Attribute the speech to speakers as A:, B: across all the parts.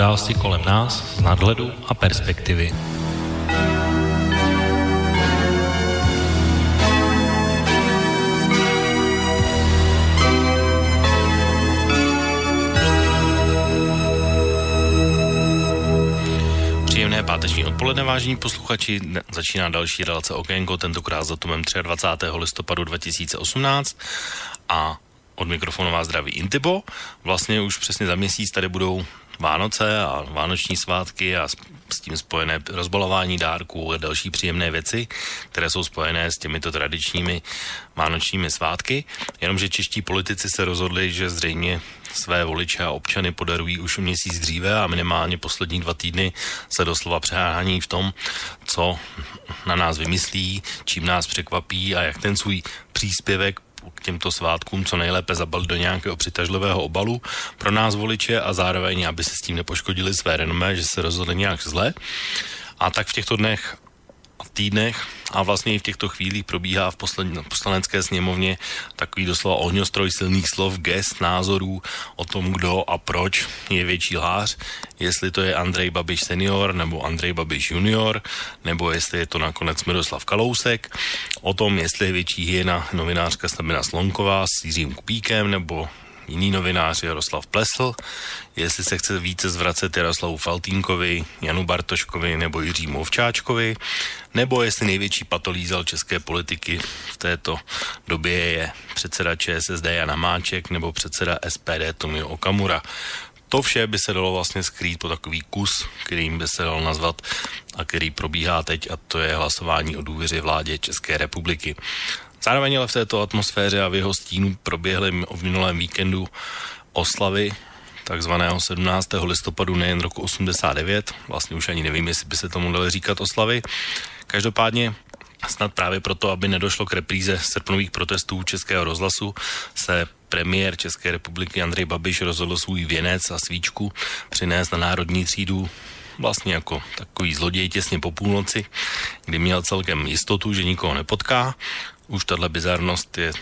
A: události kolem nás z nadhledu a perspektivy. Příjemné páteční odpoledne, vážení posluchači. Začíná další relace Okénko, tentokrát s datumem 23. listopadu 2018 a od mikrofonu vás zdraví Intibo. Vlastně už přesně za měsíc tady budou Vánoce a vánoční svátky a s tím spojené rozbalování dárků a další příjemné věci, které jsou spojené s těmito tradičními vánočními svátky. Jenomže čeští politici se rozhodli, že zřejmě své voliče a občany podarují už měsíc dříve a minimálně poslední dva týdny se doslova přehání v tom, co na nás vymyslí, čím nás překvapí a jak ten svůj příspěvek k těmto svátkům co nejlépe zabalit do nějakého přitažlivého obalu pro nás voliče a zároveň, aby se s tím nepoškodili své renomé, že se rozhodli nějak zle. A tak v těchto dnech týdnech a vlastně i v těchto chvílích probíhá v poslední, poslanecké sněmovně takový doslova ohňostroj silných slov, gest, názorů o tom, kdo a proč je větší lhář, jestli to je Andrej Babiš senior nebo Andrej Babiš junior, nebo jestli je to nakonec Miroslav Kalousek, o tom, jestli je větší hyena novinářka Stabina Slonková s Jiřím Kupíkem nebo jiný novinář Jaroslav Plesl, jestli se chce více zvracet Jaroslavu Faltínkovi, Janu Bartoškovi nebo Jiřímu Ovčáčkovi, nebo jestli největší patolízal české politiky v této době je předseda ČSSD Jana Máček nebo předseda SPD Tomio Okamura. To vše by se dalo vlastně skrýt po takový kus, kterým by se dal nazvat a který probíhá teď a to je hlasování o důvěře vládě České republiky. Zároveň ale v této atmosféře a v jeho stínu proběhly v minulém víkendu oslavy takzvaného 17. listopadu nejen roku 89, vlastně už ani nevím, jestli by se tomu dali říkat oslavy. Každopádně snad právě proto, aby nedošlo k repríze srpnových protestů Českého rozhlasu, se premiér České republiky Andrej Babiš rozhodl svůj věnec a svíčku přinést na národní třídu vlastně jako takový zloděj těsně po půlnoci, kdy měl celkem jistotu, že nikoho nepotká už tahle bizarnost je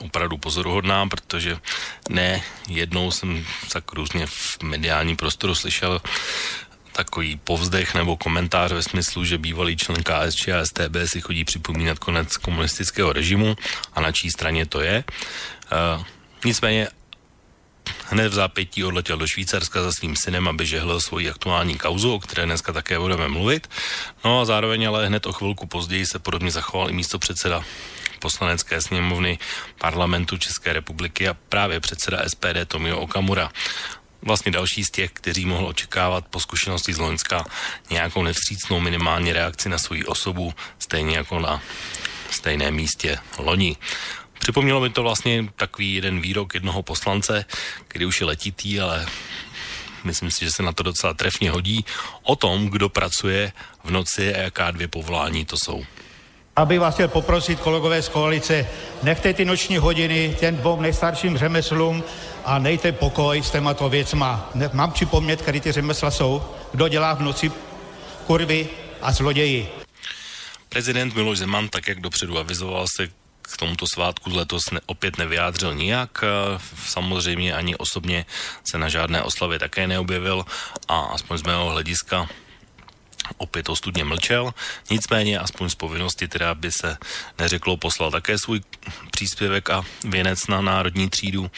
A: opravdu pozoruhodná, protože ne jednou jsem tak různě v mediálním prostoru slyšel takový povzdech nebo komentář ve smyslu, že bývalý člen KSČ a STB si chodí připomínat konec komunistického režimu a na čí straně to je. Uh, nicméně hned v zápětí odletěl do Švýcarska za svým synem, aby žehlil svoji aktuální kauzu, o které dneska také budeme mluvit. No a zároveň ale hned o chvilku později se podobně zachoval i místo předseda poslanecké sněmovny parlamentu České republiky a právě předseda SPD Tomio Okamura vlastně další z těch, kteří mohl očekávat po zkušenosti z Loňska nějakou nevstřícnou minimální reakci na svoji osobu, stejně jako na stejném místě loni. Připomnělo mi to vlastně takový jeden výrok jednoho poslance, který už je letitý, ale myslím si, že se na to docela trefně hodí, o tom, kdo pracuje v noci a jaká dvě povolání to jsou.
B: Aby vás chtěl poprosit, kolegové z koalice, nechte ty noční hodiny těm dvou nejstarším řemeslům a nejte pokoj s témato věcma. Mám připomnět, který ty řemesla jsou, kdo dělá v noci kurvy a zloději.
A: Prezident Miloš Zeman, tak jak dopředu avizoval, se k tomuto svátku letos ne, opět nevyjádřil nijak. Samozřejmě ani osobně se na žádné oslavě také neobjevil a aspoň z mého hlediska opět ostudně mlčel, nicméně aspoň z povinnosti teda by se neřeklo, poslal také svůj příspěvek a věnec na národní třídu.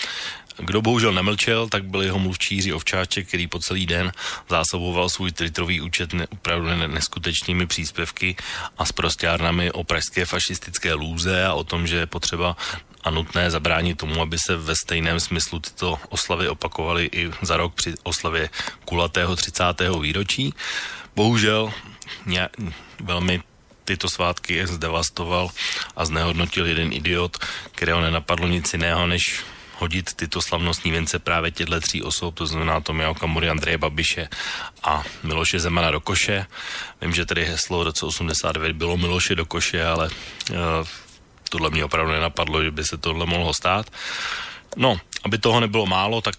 A: Kdo bohužel nemlčel, tak byl jeho mluvčí Jiří Ovčáček, který po celý den zásoboval svůj twitterový účet ne, opravdu neskutečnými příspěvky a s prostárnami o pražské fašistické lůze a o tom, že je potřeba a nutné zabránit tomu, aby se ve stejném smyslu tyto oslavy opakovaly i za rok při oslavě kulatého 30. výročí. Bohužel ně, velmi tyto svátky zdevastoval a znehodnotil jeden idiot, kterého nenapadlo nic jiného, než hodit tyto slavnostní věnce právě těchto tří osob, to znamená Tomia Okamury, Andreje Babiše a Miloše Zemana do koše. Vím, že tedy heslo v roce 89 bylo Miloše do koše, ale uh, tohle mě opravdu nenapadlo, že by se tohle mohlo stát. No, aby toho nebylo málo, tak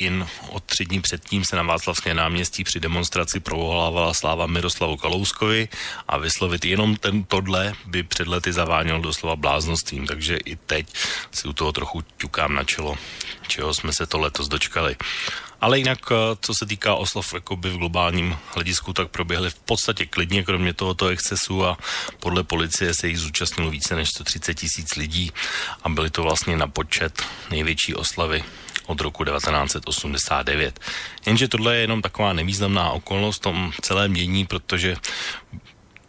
A: jen od tři dní předtím se na Václavské náměstí při demonstraci provolávala sláva Miroslavu Kalouskovi a vyslovit jenom ten tohle by před lety zaváněl doslova bláznostvím, takže i teď si u toho trochu ťukám na čelo, čeho jsme se to letos dočkali. Ale jinak, eh, co se týká oslov v globálním hledisku, tak proběhly v podstatě klidně, kromě tohoto excesu a podle policie se jich zúčastnilo více než 130 tisíc lidí a byly to vlastně na počet největší oslavy od roku 1989. Jenže tohle je jenom taková nevýznamná okolnost v tom celém dění, protože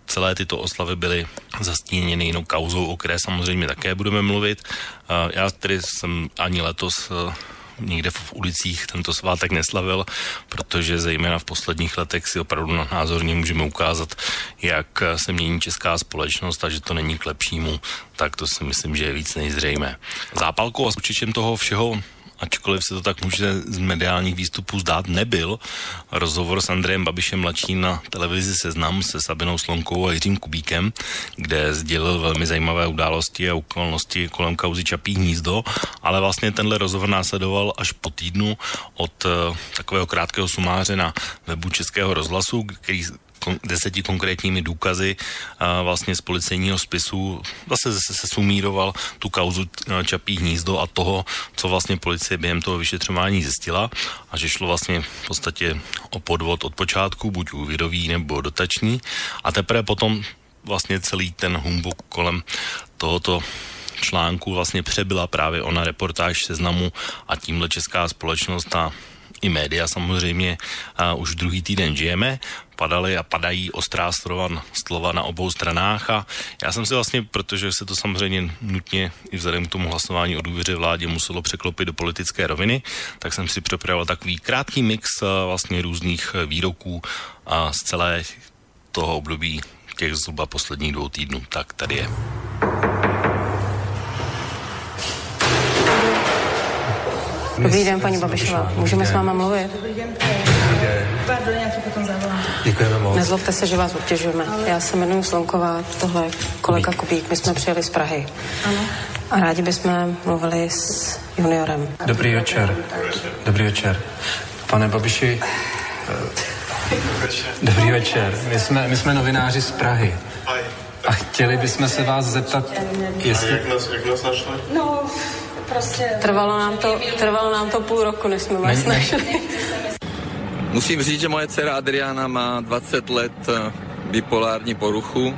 A: celé tyto oslavy byly zastíněny jinou kauzou, o které samozřejmě také budeme mluvit. Eh, já tedy jsem ani letos eh, nikde v ulicích tento svátek neslavil, protože zejména v posledních letech si opravdu na názorně můžeme ukázat, jak se mění česká společnost a že to není k lepšímu, tak to si myslím, že je víc nejzřejmé. Zápalkou a spočičem toho všeho ačkoliv se to tak může z mediálních výstupů zdát, nebyl. Rozhovor s Andrejem Babišem mladší na televizi Seznam se Sabinou Slonkou a Jiřím Kubíkem, kde sdělil velmi zajímavé události a okolnosti kolem kauzy Čapí hnízdo, ale vlastně tenhle rozhovor následoval až po týdnu od uh, takového krátkého sumáře na webu Českého rozhlasu, který deseti konkrétními důkazy vlastně z policejního spisu zase se, sumíroval tu kauzu Čapí hnízdo a toho, co vlastně policie během toho vyšetřování zjistila. A že šlo vlastně v podstatě o podvod od počátku, buď úvěrový nebo dotační. A teprve potom vlastně celý ten humbuk kolem tohoto článku vlastně přebyla právě ona reportáž seznamu a tímhle česká společnost a i média samozřejmě a už druhý týden žijeme, padaly a padají ostrá slova, slova na obou stranách a já jsem si vlastně, protože se to samozřejmě nutně i vzhledem k tomu hlasování o důvěře vládě muselo překlopit do politické roviny, tak jsem si připravil takový krátký mix vlastně různých výroků a z celé toho období těch zhruba posledních dvou týdnů. Tak tady je.
C: Dobrý den, paní Babišová. Můžeme s váma mluvit? Nezlobte se, že vás obtěžujeme. Já se jmenuji Slonková, tohle je kolega Kubík. My jsme přijeli z Prahy. Ano. A rádi bychom mluvili s juniorem.
D: Dobrý večer. Dobrý večer. Pane Babiši, Dobrý večer. My jsme, my jsme novináři z Prahy. A chtěli bychom se vás zeptat, jestli...
E: A jak nás, jak nás našli?
C: No, prostě... Trvalo nám to, trvalo nám to půl roku, než jsme vás našli.
F: Musím říct, že moje dcera Adriana má 20 let eh, bipolární poruchu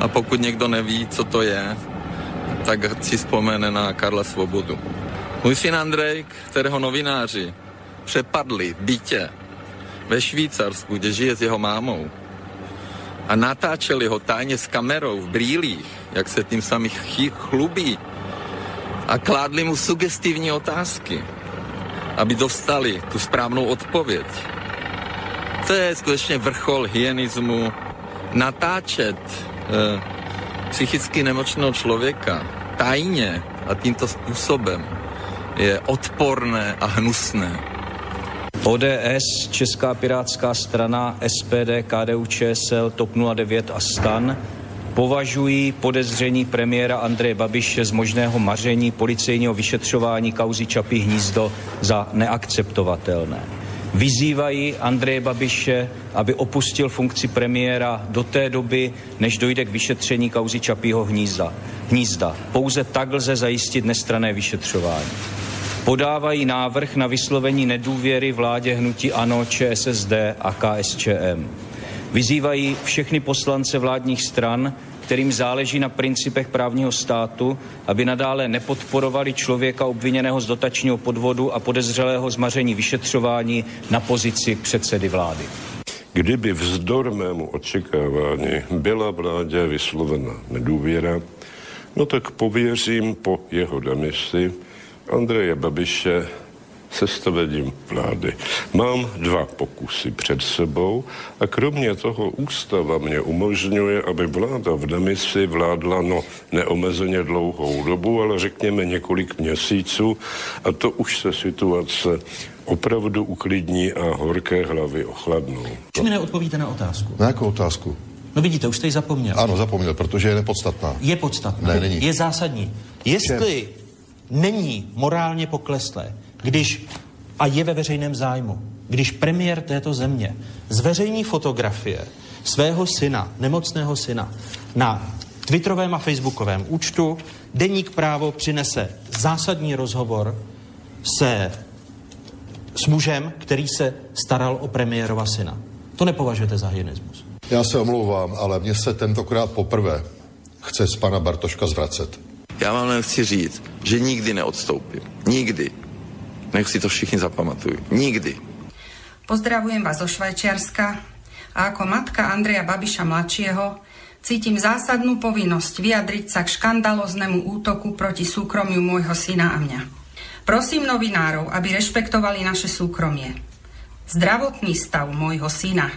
F: a pokud někdo neví, co to je, tak si vzpomene na Karla Svobodu. Můj syn Andrej, kterého novináři přepadli bytě ve Švýcarsku, kde žije s jeho mámou, a natáčeli ho tajně s kamerou v brýlích, jak se tím sami chlubí, a kládli mu sugestivní otázky, aby dostali tu správnou odpověď. To je skutečně vrchol hyenismu natáčet eh, psychicky nemočného člověka tajně a tímto způsobem je odporné a hnusné.
G: ODS, Česká pirátská strana, SPD, KDU, ČSL, TOP 09 a STAN považují podezření premiéra Andreje Babiše z možného maření policejního vyšetřování kauzy Čapí hnízdo za neakceptovatelné. Vyzývají Andreje Babiše, aby opustil funkci premiéra do té doby, než dojde k vyšetření kauzy Čapího hnízda. hnízda. Pouze tak lze zajistit nestrané vyšetřování. Podávají návrh na vyslovení nedůvěry vládě hnutí ANO, ČSSD a KSČM. Vyzývají všechny poslance vládních stran, kterým záleží na principech právního státu, aby nadále nepodporovali člověka obviněného z dotačního podvodu a podezřelého zmaření vyšetřování na pozici předsedy vlády.
E: Kdyby vzdor mému očekávání byla vládě vyslovena nedůvěra, no tak pověřím po jeho demisi Andreje Babiše sestavením vlády. Mám dva pokusy před sebou a kromě toho ústava mě umožňuje, aby vláda v demisi vládla no neomezeně dlouhou dobu, ale řekněme několik měsíců a to už se situace opravdu uklidní a horké hlavy ochladnou.
H: Proč mi neodpovíte na otázku?
I: Na jakou otázku?
H: No vidíte, už jste ji zapomněl.
I: Ano, zapomněl, protože je nepodstatná.
H: Je podstatná.
I: Ne, není.
H: Je zásadní. Jestli není morálně pokleslé, když a je ve veřejném zájmu, když premiér této země zveřejní fotografie svého syna, nemocného syna, na Twitterovém a Facebookovém účtu, Deník právo přinese zásadní rozhovor se s mužem, který se staral o premiérova syna. To nepovažujete za hyenismus?
I: Já se omlouvám, ale mně se tentokrát poprvé chce z pana Bartoška zvracet.
F: Já vám jen chci říct, že nikdy neodstoupím. Nikdy. Nech si to všichni zapamatují. Nikdy.
J: Pozdravujem vás zo Švajčiarska a ako matka Andreja Babiša mladšieho cítim zásadnú povinnosť vyjadriť sa k škandaloznému útoku proti súkromiu môjho syna a mňa. Prosím novinárov, aby rešpektovali naše súkromie. Zdravotný stav môjho syna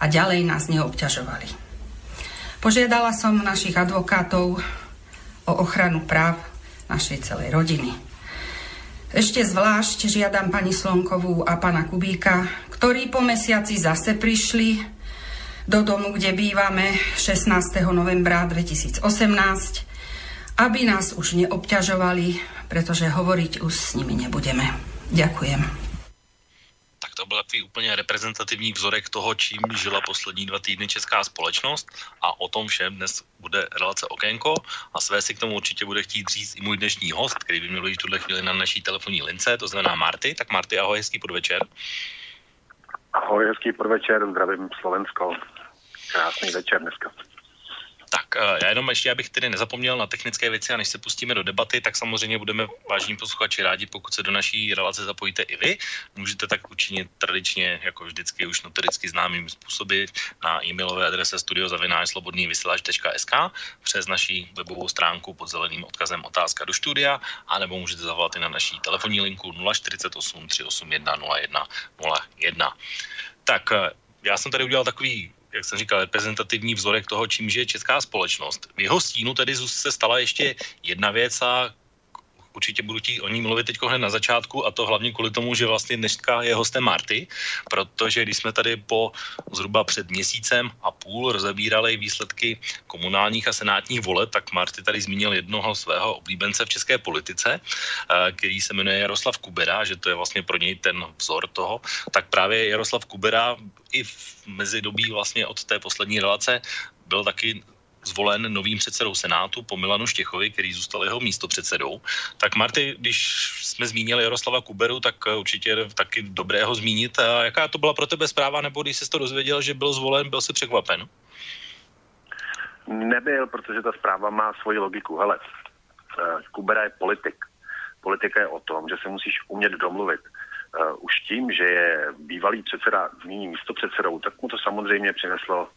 J: a ďalej nás neobťažovali. Požiadala som našich advokátov o ochranu práv našej celej rodiny. Ešte zvlášť žiadam pani Slonkovú a pana Kubíka, ktorí po mesiaci zase prišli do domu, kde bývame 16. novembra 2018, aby nás už neobťažovali, pretože hovoriť už s nimi nebudeme. Ďakujem
A: to byl takový úplně reprezentativní vzorek toho, čím žila poslední dva týdny česká společnost a o tom všem dnes bude relace Okénko a své si k tomu určitě bude chtít říct i můj dnešní host, který by měl být tuhle chvíli na naší telefonní lince, to znamená Marty. Tak Marty, ahoj, hezký podvečer.
K: Ahoj, hezký podvečer, zdravím Slovensko. Krásný večer dneska.
A: Tak eh, já jenom ještě, abych tedy nezapomněl na technické věci a než se pustíme do debaty, tak samozřejmě budeme vážní posluchači rádi, pokud se do naší relace zapojíte i vy. Můžete tak učinit tradičně, jako vždycky už notoricky známým způsoby na e-mailové adrese studiozavináčslobodnývysílač.sk přes naší webovou stránku pod zeleným odkazem otázka do studia, anebo můžete zavolat i na naší telefonní linku 048 381 01 01. Tak eh, já jsem tady udělal takový jak jsem říkal, reprezentativní vzorek toho, čím žije česká společnost. V jeho stínu tedy se stala ještě jedna věc a určitě budu ti o ní mluvit teď hned na začátku a to hlavně kvůli tomu, že vlastně dneska je hostem Marty, protože když jsme tady po zhruba před měsícem a půl rozebírali výsledky komunálních a senátních voleb, tak Marty tady zmínil jednoho svého oblíbence v české politice, eh, který se jmenuje Jaroslav Kubera, že to je vlastně pro něj ten vzor toho, tak právě Jaroslav Kubera i v mezidobí vlastně od té poslední relace byl taky zvolen novým předsedou Senátu po Milanu Štěchovi, který zůstal jeho místopředsedou. Tak Marty, když jsme zmínili Jaroslava Kuberu, tak určitě je taky dobré ho zmínit. A jaká to byla pro tebe zpráva, nebo když jsi to dozvěděl, že byl zvolen, byl jsi překvapen?
K: Nebyl, protože ta zpráva má svoji logiku. Hele, eh, Kubera je politik. Politika je o tom, že se musíš umět domluvit. Uh, už tím, že je bývalý předseda nyní místo předsedou, tak mu to samozřejmě přineslo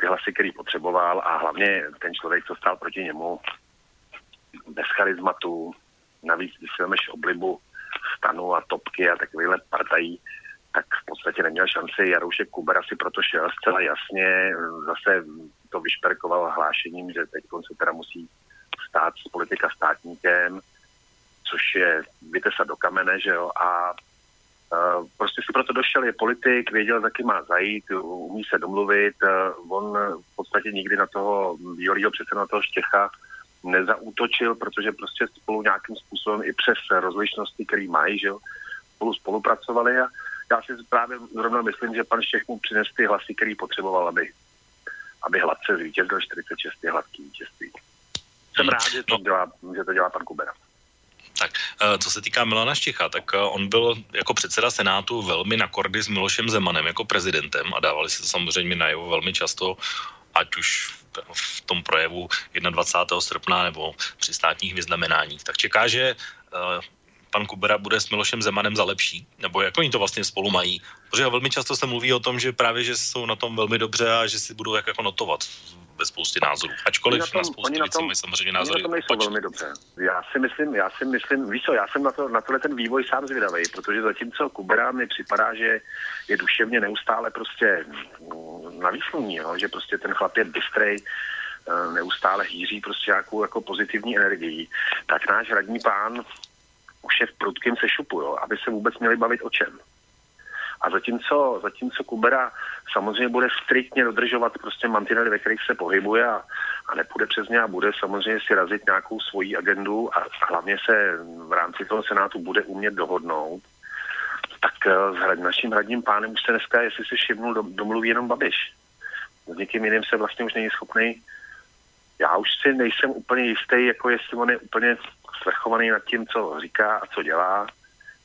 K: ty hlasy, který potřeboval a hlavně ten člověk, co stál proti němu, bez charizmatu, navíc, když si vezmeš oblibu stanu a topky a takovýhle partají, tak v podstatě neměl šanci. Jaroušek Kubera si proto šel zcela jasně, zase to vyšperkoval hlášením, že teď se teda musí stát z politika státníkem, což je vytesat do kamene, že jo, a prostě si proto došel, je politik, věděl, za kým má zajít, umí se domluvit. Eh, on v podstatě nikdy na toho bývalého předseda, na toho Štěcha nezaútočil, protože prostě spolu nějakým způsobem i přes rozlišnosti, který mají, že jo, spolu spolupracovali a já si právě zrovna myslím, že pan Štěch mu přines ty hlasy, který potřeboval, aby, aby hladce zvítězil 46 hladký vítězství. Jsem hmm. rád, že to, dělá, že to dělá pan Kubera.
A: Tak eh, co se týká Milana Štěcha, tak eh, on byl jako předseda Senátu velmi na kordy s Milošem Zemanem jako prezidentem a dávali se to samozřejmě najevo velmi často, ať už v tom projevu 21. srpna nebo při státních vyznamenáních. Tak čeká, že eh, pan Kubera bude s Milošem Zemanem za lepší? Nebo jak oni to vlastně spolu mají? Protože velmi často se mluví o tom, že právě, že jsou na tom velmi dobře a že si budou jak jako notovat ve spoustě názorů. Ačkoliv na, tom, na spoustě věcí mají samozřejmě názory.
K: Oni na tom nejsou velmi dobře. Já si myslím, já si myslím, víš co, já jsem na, to, na tohle ten vývoj sám zvědavý, protože zatímco Kubera mi připadá, že je duševně neustále prostě na výsluní, jo, že prostě ten chlap je bystrej, eh, neustále hýří prostě nějakou jako pozitivní energii, tak náš radní pán už je v prudkém sešupu, jo, aby se vůbec měli bavit o čem. A zatímco, zatímco Kubera samozřejmě bude striktně dodržovat prostě mantinely, ve kterých se pohybuje a, a nepůjde přes ně a bude samozřejmě si razit nějakou svoji agendu a hlavně se v rámci toho Senátu bude umět dohodnout, tak eh, s naším hradním pánem už se dneska, jestli si všimnul, domluví jenom Babiš. S někým jiným se vlastně už není schopný. Já už si nejsem úplně jistý, jako jestli on je úplně svrchovaný nad tím, co říká a co dělá.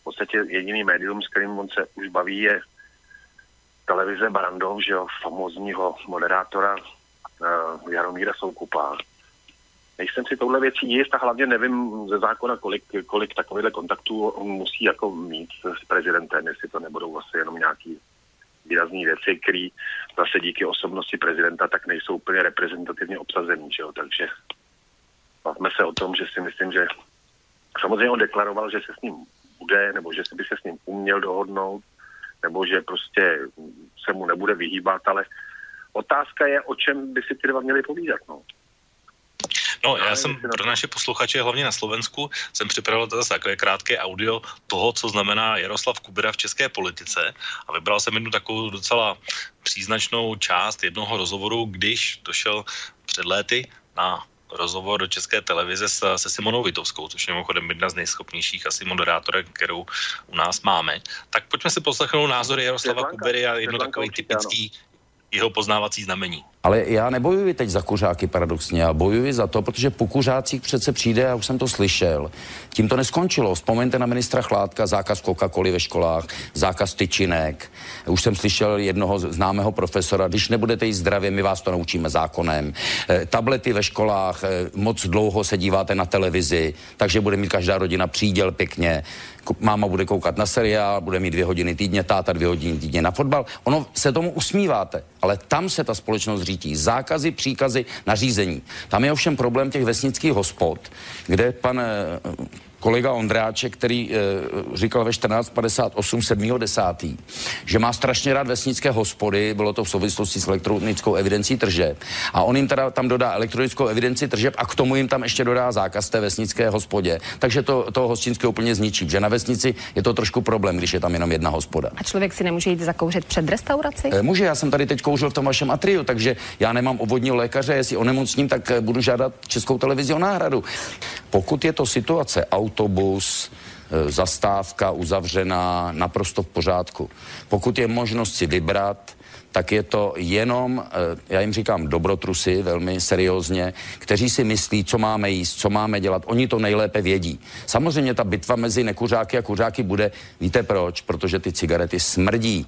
K: V podstatě jediný médium, s kterým on se už baví, je televize Brandov, že jo, famozního moderátora uh, Jaromíra Soukupa. Nejsem si touhle věcí jist a hlavně nevím ze zákona, kolik, kolik takovýchhle kontaktů on musí jako mít s prezidentem, jestli to nebudou asi jenom nějaký výrazné věci, které zase díky osobnosti prezidenta tak nejsou úplně reprezentativně obsazený, že jo? takže bavme se o tom, že si myslím, že samozřejmě on deklaroval, že se s ním bude, nebo že se by se s ním uměl dohodnout, nebo že prostě se mu nebude vyhýbat, ale otázka je, o čem by si ty dva měli povídat. No.
A: No, já jsem pro naše posluchače, hlavně na Slovensku, jsem připravil zase takové krátké audio toho, co znamená Jaroslav Kubera v české politice a vybral jsem jednu takovou docela příznačnou část jednoho rozhovoru, když došel před léty na rozhovor do české televize se, se Simonou Vitovskou, což je mimochodem jedna z nejschopnějších asi moderátorek, kterou u nás máme. Tak pojďme si poslechnout názory Jaroslava Kubery a jedno takový typický jeho poznávací znamení.
L: Ale já nebojuji teď za kuřáky paradoxně, já bojuji za to, protože po kuřácích přece přijde, já už jsem to slyšel, tím to neskončilo. Vzpomeňte na ministra Chládka, zákaz coca ve školách, zákaz tyčinek. Už jsem slyšel jednoho známého profesora, když nebudete jíst zdravě, my vás to naučíme zákonem. E, tablety ve školách, e, moc dlouho se díváte na televizi, takže bude mít každá rodina příděl pěkně máma bude koukat na seriál, bude mít dvě hodiny týdně, táta dvě hodiny týdně na fotbal. Ono se tomu usmíváte, ale tam se ta společnost řídí. Zákazy, příkazy, nařízení. Tam je ovšem problém těch vesnických hospod, kde pan eh, kolega Ondráček, který e, říkal ve 14.58 7.10., že má strašně rád vesnické hospody, bylo to v souvislosti s elektronickou evidencí tržeb. A on jim teda tam dodá elektronickou evidenci tržeb a k tomu jim tam ještě dodá zákaz té vesnické hospodě. Takže to, to hostinské úplně zničí, že na vesnici je to trošku problém, když je tam jenom jedna hospoda.
M: A člověk si nemůže jít zakouřit před restauraci?
L: E, může, já jsem tady teď kouřil v tom vašem atriu, takže já nemám obvodního lékaře, jestli onemocním, tak eh, budu žádat českou televizi o náhradu. Pokud je to situace autobus, e, zastávka uzavřená, naprosto v pořádku. Pokud je možnost si vybrat, tak je to jenom, e, já jim říkám dobrotrusy, velmi seriózně, kteří si myslí, co máme jíst, co máme dělat. Oni to nejlépe vědí. Samozřejmě ta bitva mezi nekuřáky a kuřáky bude, víte proč? Protože ty cigarety smrdí.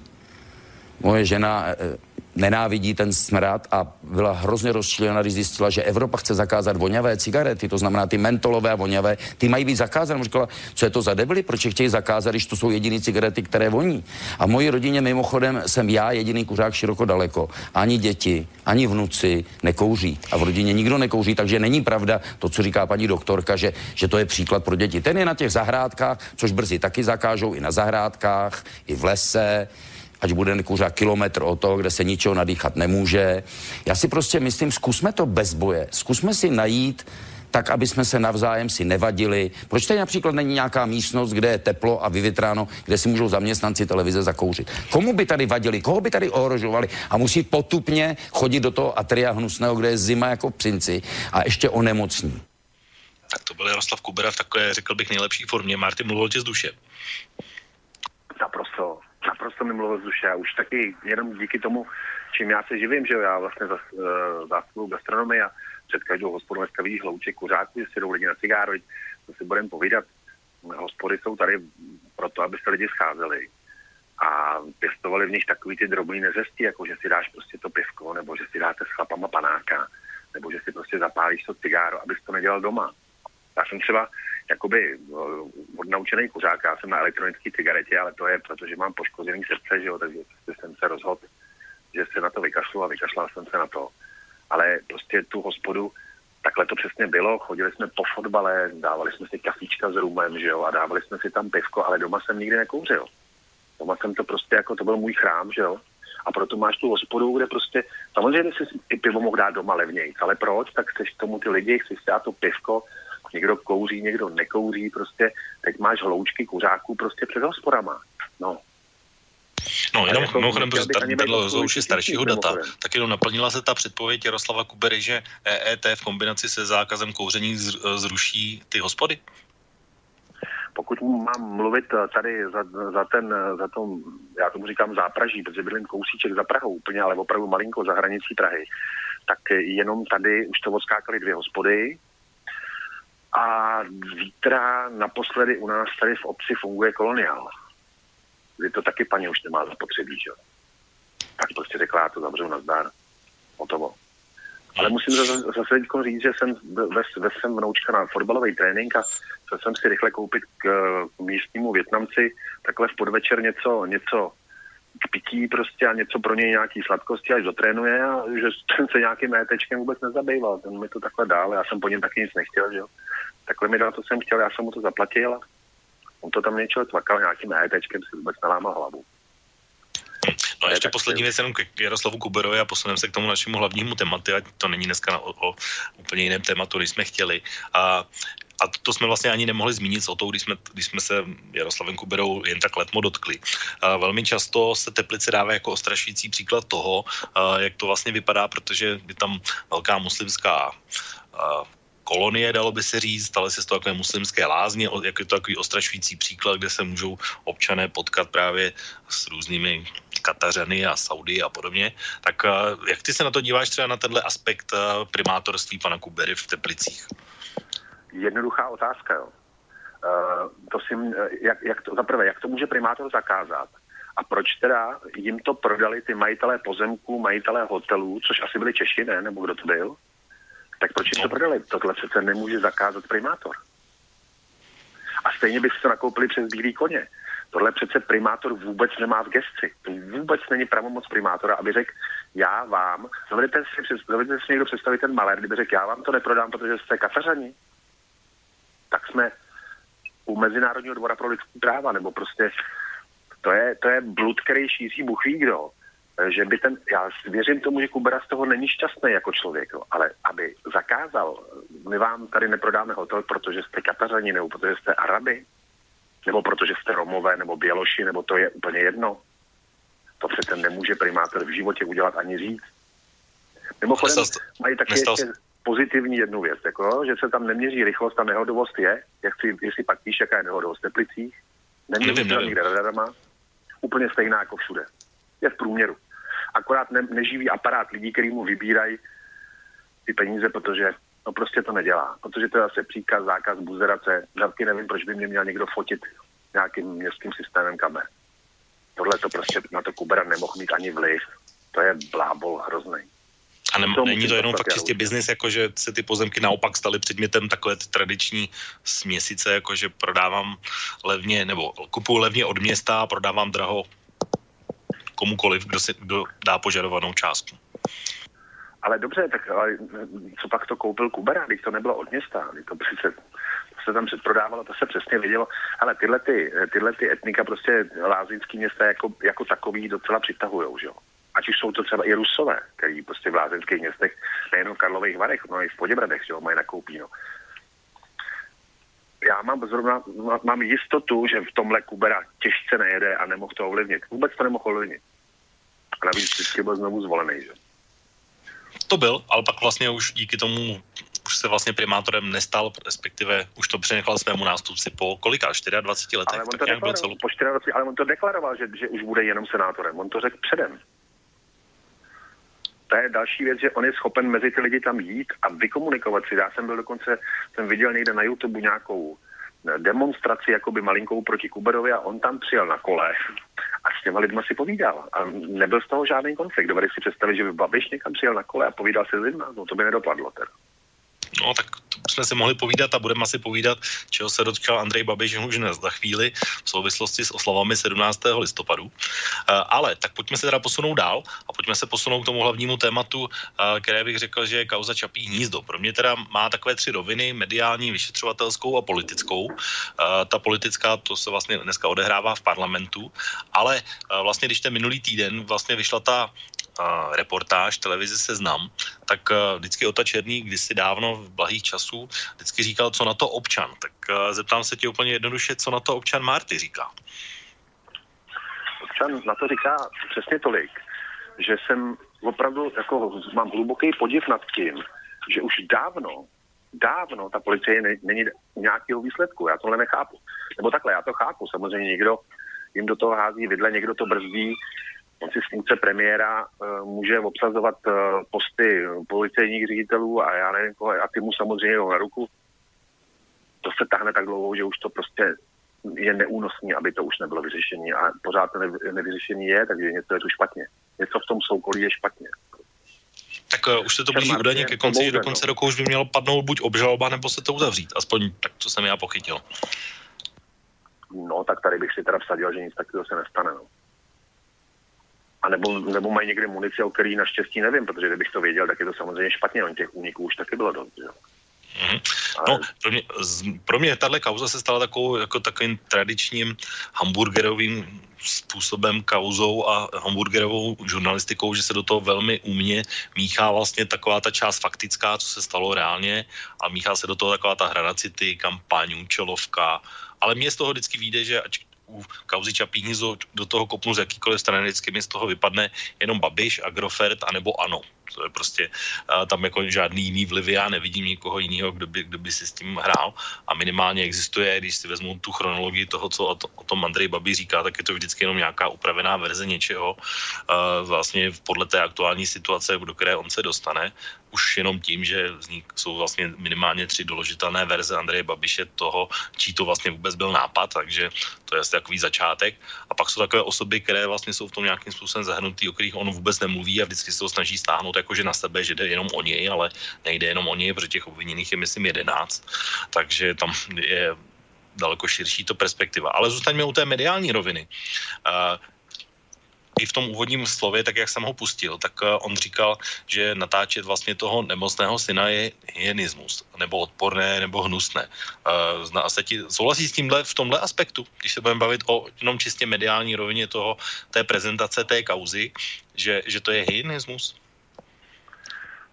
L: Moje žena e, nenávidí ten smrad a byla hrozně rozčílená, když zjistila, že Evropa chce zakázat voňavé cigarety, to znamená ty mentolové a voňavé, ty mají být zakázané. Říkala, co je to za debily, proč je chtějí zakázat, když to jsou jediné cigarety, které voní. A v mojí rodině mimochodem jsem já jediný kuřák široko daleko. Ani děti, ani vnuci nekouří. A v rodině nikdo nekouří, takže není pravda to, co říká paní doktorka, že, že to je příklad pro děti. Ten je na těch zahrádkách, což brzy taky zakážou i na zahrádkách, i v lese ať bude kuřák kilometr od toho, kde se ničeho nadýchat nemůže. Já si prostě myslím, zkusme to bez boje. Zkusme si najít tak, aby jsme se navzájem si nevadili. Proč tady například není nějaká místnost, kde je teplo a vyvětráno, kde si můžou zaměstnanci televize zakouřit? Komu by tady vadili? Koho by tady ohrožovali? A musí potupně chodit do toho atria hnusného, kde je zima jako v princi a ještě onemocní.
A: Tak to byl Jaroslav Kubera v takové, řekl bych, nejlepší formě. Martin mluvil tě z duše.
K: Naprosto naprosto mi mluvil z duše. A už taky jenom díky tomu, čím já se živím, že já vlastně zas, uh, zástupu gastronomii a před každou hospodou dneska vidíš hlouček kuřáků, že si jdou lidi na cigáro, to si budeme povídat. Hospody jsou tady proto, aby se lidi scházeli a pěstovali v nich takový ty drobný nezesti, jako že si dáš prostě to pivko, nebo že si dáte s chlapama panáka, nebo že si prostě zapálíš to cigáro, abys to nedělal doma. Já jsem třeba jakoby odnaučený kuřák, já jsem na elektronické cigaretě, ale to je, protože mám poškozený srdce, že jo, takže jsem se rozhodl, že se na to vykašlu a vykašlal jsem se na to. Ale prostě tu hospodu, takhle to přesně bylo, chodili jsme po fotbale, dávali jsme si kafíčka s rumem, že jo, a dávali jsme si tam pivko, ale doma jsem nikdy nekouřil. Doma jsem to prostě jako, to byl můj chrám, že jo. A proto máš tu hospodu, kde prostě, samozřejmě si ty pivo mohl dát doma levněji, ale proč? Tak chceš tomu ty lidi, chceš dát to pivko, někdo kouří, někdo nekouří, prostě teď máš hloučky kuřáků prostě před hospodama. No,
A: No, jenom jako, mimochodem, protože tady bylo už staršího data, tak jenom naplnila se ta předpověď Jaroslava Kubery, že EET v kombinaci se zákazem kouření zruší ty hospody?
K: pokud mám mluvit eh, tady za, za ten, eh, za tom, já tomu říkám zápraží, protože bydlím kousíček za Prahou úplně, ale opravdu malinko za hranicí Prahy, tak jenom tady už to odskákaly dvě hospody a zítra naposledy u nás tady v obci funguje koloniál. Kdy to taky paní už nemá zapotřebí, že? Tak prostě řekla, já to zavřu na zdár. Hotovo. Ale musím zase, zase říct, že jsem ve, ve jsem vnoučka na fotbalový trénink a chtěl jsem si rychle koupit k, k místnímu Větnamci takhle v podvečer něco, něco k pití prostě a něco pro něj nějaký sladkosti, až dotrénuje a že ten se nějakým métečkem vůbec nezabýval. Ten mi to takhle dál, já jsem po něm taky nic nechtěl, že jo. Takhle mi dal, to jsem chtěl, já jsem mu to zaplatil a on to tam něčeho tvakal nějakým métečkem, si vůbec nelámal hlavu.
A: No a ještě poslední věc jenom k Jaroslavu Kuberovi a posuneme se k tomu našemu hlavnímu tématu, ať to není dneska o, o úplně jiném tématu, než jsme chtěli. A a to jsme vlastně ani nemohli zmínit o to, když jsme, když jsme se Jaroslavem Kuberou jen tak letmo dotkli. A velmi často se Teplice dává jako ostrašující příklad toho, jak to vlastně vypadá, protože je tam velká muslimská kolonie, dalo by se říct, stále se toho takové muslimské lázně, jak je to takový ostrašující příklad, kde se můžou občané potkat právě s různými Katařany a Saudy a podobně. Tak jak ty se na to díváš třeba na tenhle aspekt primátorství pana Kubery v Teplicích?
K: jednoduchá otázka. Jo. Uh, to si, jak, jak to, zaprvé, jak to může primátor zakázat? A proč teda jim to prodali ty majitelé pozemků, majitelé hotelů, což asi byli Češi, ne? Nebo kdo to byl? Tak proč jim to prodali? Tohle přece nemůže zakázat primátor. A stejně by si to nakoupili přes bílý koně. Tohle přece primátor vůbec nemá v gesci. To vůbec není pravomoc primátora, aby řekl, já vám, dovedete si, dovedete si někdo představit ten malér, kdyby řekl, já vám to neprodám, protože jste kafařani tak jsme u Mezinárodního dvora pro lidský práva, nebo prostě to je, to je blud, který šíří Bůh ví kdo. Že by ten, já věřím tomu, že Kubera z toho není šťastný jako člověk, jo, ale aby zakázal, my vám tady neprodáme hotel, protože jste Katařani, nebo protože jste Araby, nebo protože jste Romové, nebo Běloši, nebo to je úplně jedno. To přece nemůže primátor v životě udělat ani říct. Mimochodem, mají taky ještě pozitivní jednu věc, jako, že se tam neměří rychlost a nehodovost je, jak si, jestli pak víš, jaká je nehodovost v Teplicích, neměří se nikde radarama, úplně stejná jako všude. Je v průměru. Akorát ne, neživý aparát lidí, který mu vybírají ty peníze, protože no prostě to nedělá. Protože to je zase příkaz, zákaz, buzerace. Taky nevím, proč by mě měl někdo fotit nějakým městským systémem kamer. Tohle to prostě na to Kubera nemohl mít ani vliv. To je blábol hrozný.
A: A ne, není to jenom fakt čistě biznis, jako že se ty pozemky naopak staly předmětem takové ty tradiční směsice, jako že prodávám levně, nebo kupuju levně od města a prodávám draho komukoliv, kdo, si, kdo dá požadovanou částku.
K: Ale dobře, tak ale co pak to koupil Kubera, když to nebylo od města, to přece se tam předprodávalo, to se přesně vidělo. Ale tyhle, ty, tyhle ty etnika prostě lázeňský města jako, jako takový docela přitahujou, že jo ať už jsou to třeba i Rusové, který prostě v lázeňských městech, nejenom v Karlových Varech, no i v Poděbradech, že jo, mají nakoupíno. Já mám zrovna, mám jistotu, že v tomhle Kubera těžce nejede a nemohl to ovlivnit. Vůbec to nemohl ovlivnit. A navíc vždycky byl znovu zvolený, že?
A: To byl, ale pak vlastně už díky tomu už se vlastně primátorem nestal, respektive už to přenechal svému nástupci po kolika, 24 letech?
K: Ale on to deklaroval, po 24, ale on to deklaroval, že, že už bude jenom senátorem. On to řekl předem to je další věc, že on je schopen mezi ty lidi tam jít a vykomunikovat si. Já jsem byl dokonce, jsem viděl někde na YouTube nějakou eh, demonstraci jakoby malinkou proti Kuberovi a on tam přijel na kole a s těma lidma si povídal. A nebyl z toho žádný konflikt. Dovedeš si představit, že by Babiš někam přijel na kole a povídal se s lidma? No to by nedopadlo teda.
A: No tak jsme si mohli povídat a budeme asi povídat, čeho se dotkal Andrej Babiš už dnes za chvíli v souvislosti s oslavami 17. listopadu. Eh, ale tak pojďme se teda posunout dál a pojďme se posunout k tomu hlavnímu tématu, eh, které bych řekl, že je kauza Čapí hnízdo. Pro mě teda má takové tři roviny, mediální, vyšetřovatelskou a politickou. Eh, ta politická, to se vlastně dneska odehrává v parlamentu, ale vlastně když ten minulý týden vlastně vyšla ta reportáž televize Seznam, tak uh, vždycky Ota Černý kdysi dávno v blahých časů vždycky říkal, co na to občan. Tak uh, zeptám se tě úplně jednoduše, co na to občan Marty říká.
K: Občan na to říká přesně tolik, že jsem opravdu jako mám hluboký podiv nad tím, že už dávno dávno ta policie ne, není nějakého výsledku. Já tohle nechápu. Nebo takhle, já to chápu. Samozřejmě někdo jim do toho hází vidle, někdo to brzdí. On si z funkce premiéra uh, může obsazovat uh, posty policejních ředitelů a já nevím koho, a ty mu samozřejmě na ruku. To se tahne tak dlouho, že už to prostě je neúnosný, aby to už nebylo vyřešení. A pořád to nevyřešení je, takže něco je tu špatně. Něco v tom soukolí je špatně.
A: Tak uh, už se to blíží údajně ke konci, že do konce roku už by mělo padnout buď obžaloba, nebo se to uzavřít. Aspoň tak, co jsem já pochytil.
K: No, tak tady bych si teda vsadil, že nic takového se nestane. No. A nebo, nebo mají někde munici, o který naštěstí nevím, protože kdybych to věděl, tak je to samozřejmě špatně. On těch úniků už taky bylo dost. Jo.
A: Mm-hmm. No, pro mě, pro mě tahle kauza se stala takovou, jako takovým tradičním hamburgerovým způsobem kauzou a hamburgerovou žurnalistikou, že se do toho velmi umně míchá vlastně taková ta část faktická, co se stalo reálně a míchá se do toho taková ta hranacity, kampaň, účelovka, ale mně z toho vždycky vyjde, že ať u kauzy Čapí do toho kopnu z jakýkoliv strany, vždycky mi z toho vypadne jenom Babiš, Agrofert, anebo ANO. To je prostě tam jako žádný jiný vlivy, já nevidím nikoho jiného, kdo by, kdo by si s tím hrál a minimálně existuje, když si vezmu tu chronologii toho, co o, to, o tom Andrej Babi říká, tak je to vždycky jenom nějaká upravená verze něčeho, vlastně podle té aktuální situace, do které on se dostane už jenom tím, že vznik, jsou vlastně minimálně tři doložitelné verze Andreje Babiše toho, čí to vlastně vůbec byl nápad, takže to je asi takový začátek. A pak jsou takové osoby, které vlastně jsou v tom nějakým způsobem zahrnutý, o kterých on vůbec nemluví a vždycky se to snaží stáhnout jakože na sebe, že jde jenom o něj, ale nejde jenom o něj, protože těch obviněných je myslím jedenáct. Takže tam je daleko širší to perspektiva. Ale zůstaňme u té mediální roviny. Uh, i v tom úvodním slově, tak jak jsem ho pustil, tak on říkal, že natáčet vlastně toho nemocného syna je hyenismus, nebo odporné, nebo hnusné. A se ti souhlasí s tímhle v tomhle aspektu, když se budeme bavit o jenom čistě mediální rovině toho, té prezentace té kauzy, že, že to je hyenismus?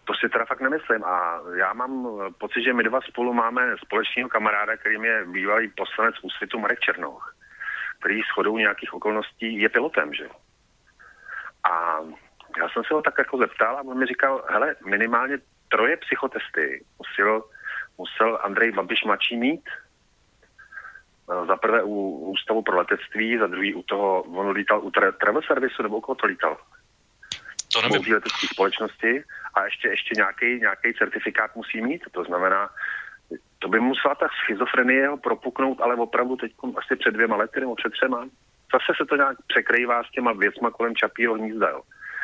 K: To si teda fakt nemyslím a já mám pocit, že my dva spolu máme společného kamaráda, kterým je bývalý poslanec úsvitu Marek Černoch, který s chodou nějakých okolností je pilotem, že? A já jsem se ho tak jako zeptal a on mi říkal, hele, minimálně troje psychotesty musel, musel Andrej Babiš mladší mít. Eh, za prvé u Ústavu pro letectví, za druhý u toho, on lítal u tra- travel servisu, nebo u koho to lítal?
A: To nevím.
K: letecké společnosti a ještě, ještě nějaký, nějaký certifikát musí mít, to znamená, to by musela ta schizofrenie ho propuknout, ale opravdu teď asi před dvěma lety nebo před třema. Zase se to nějak překrývá s těma věcma kolem Čapího hnízda, jo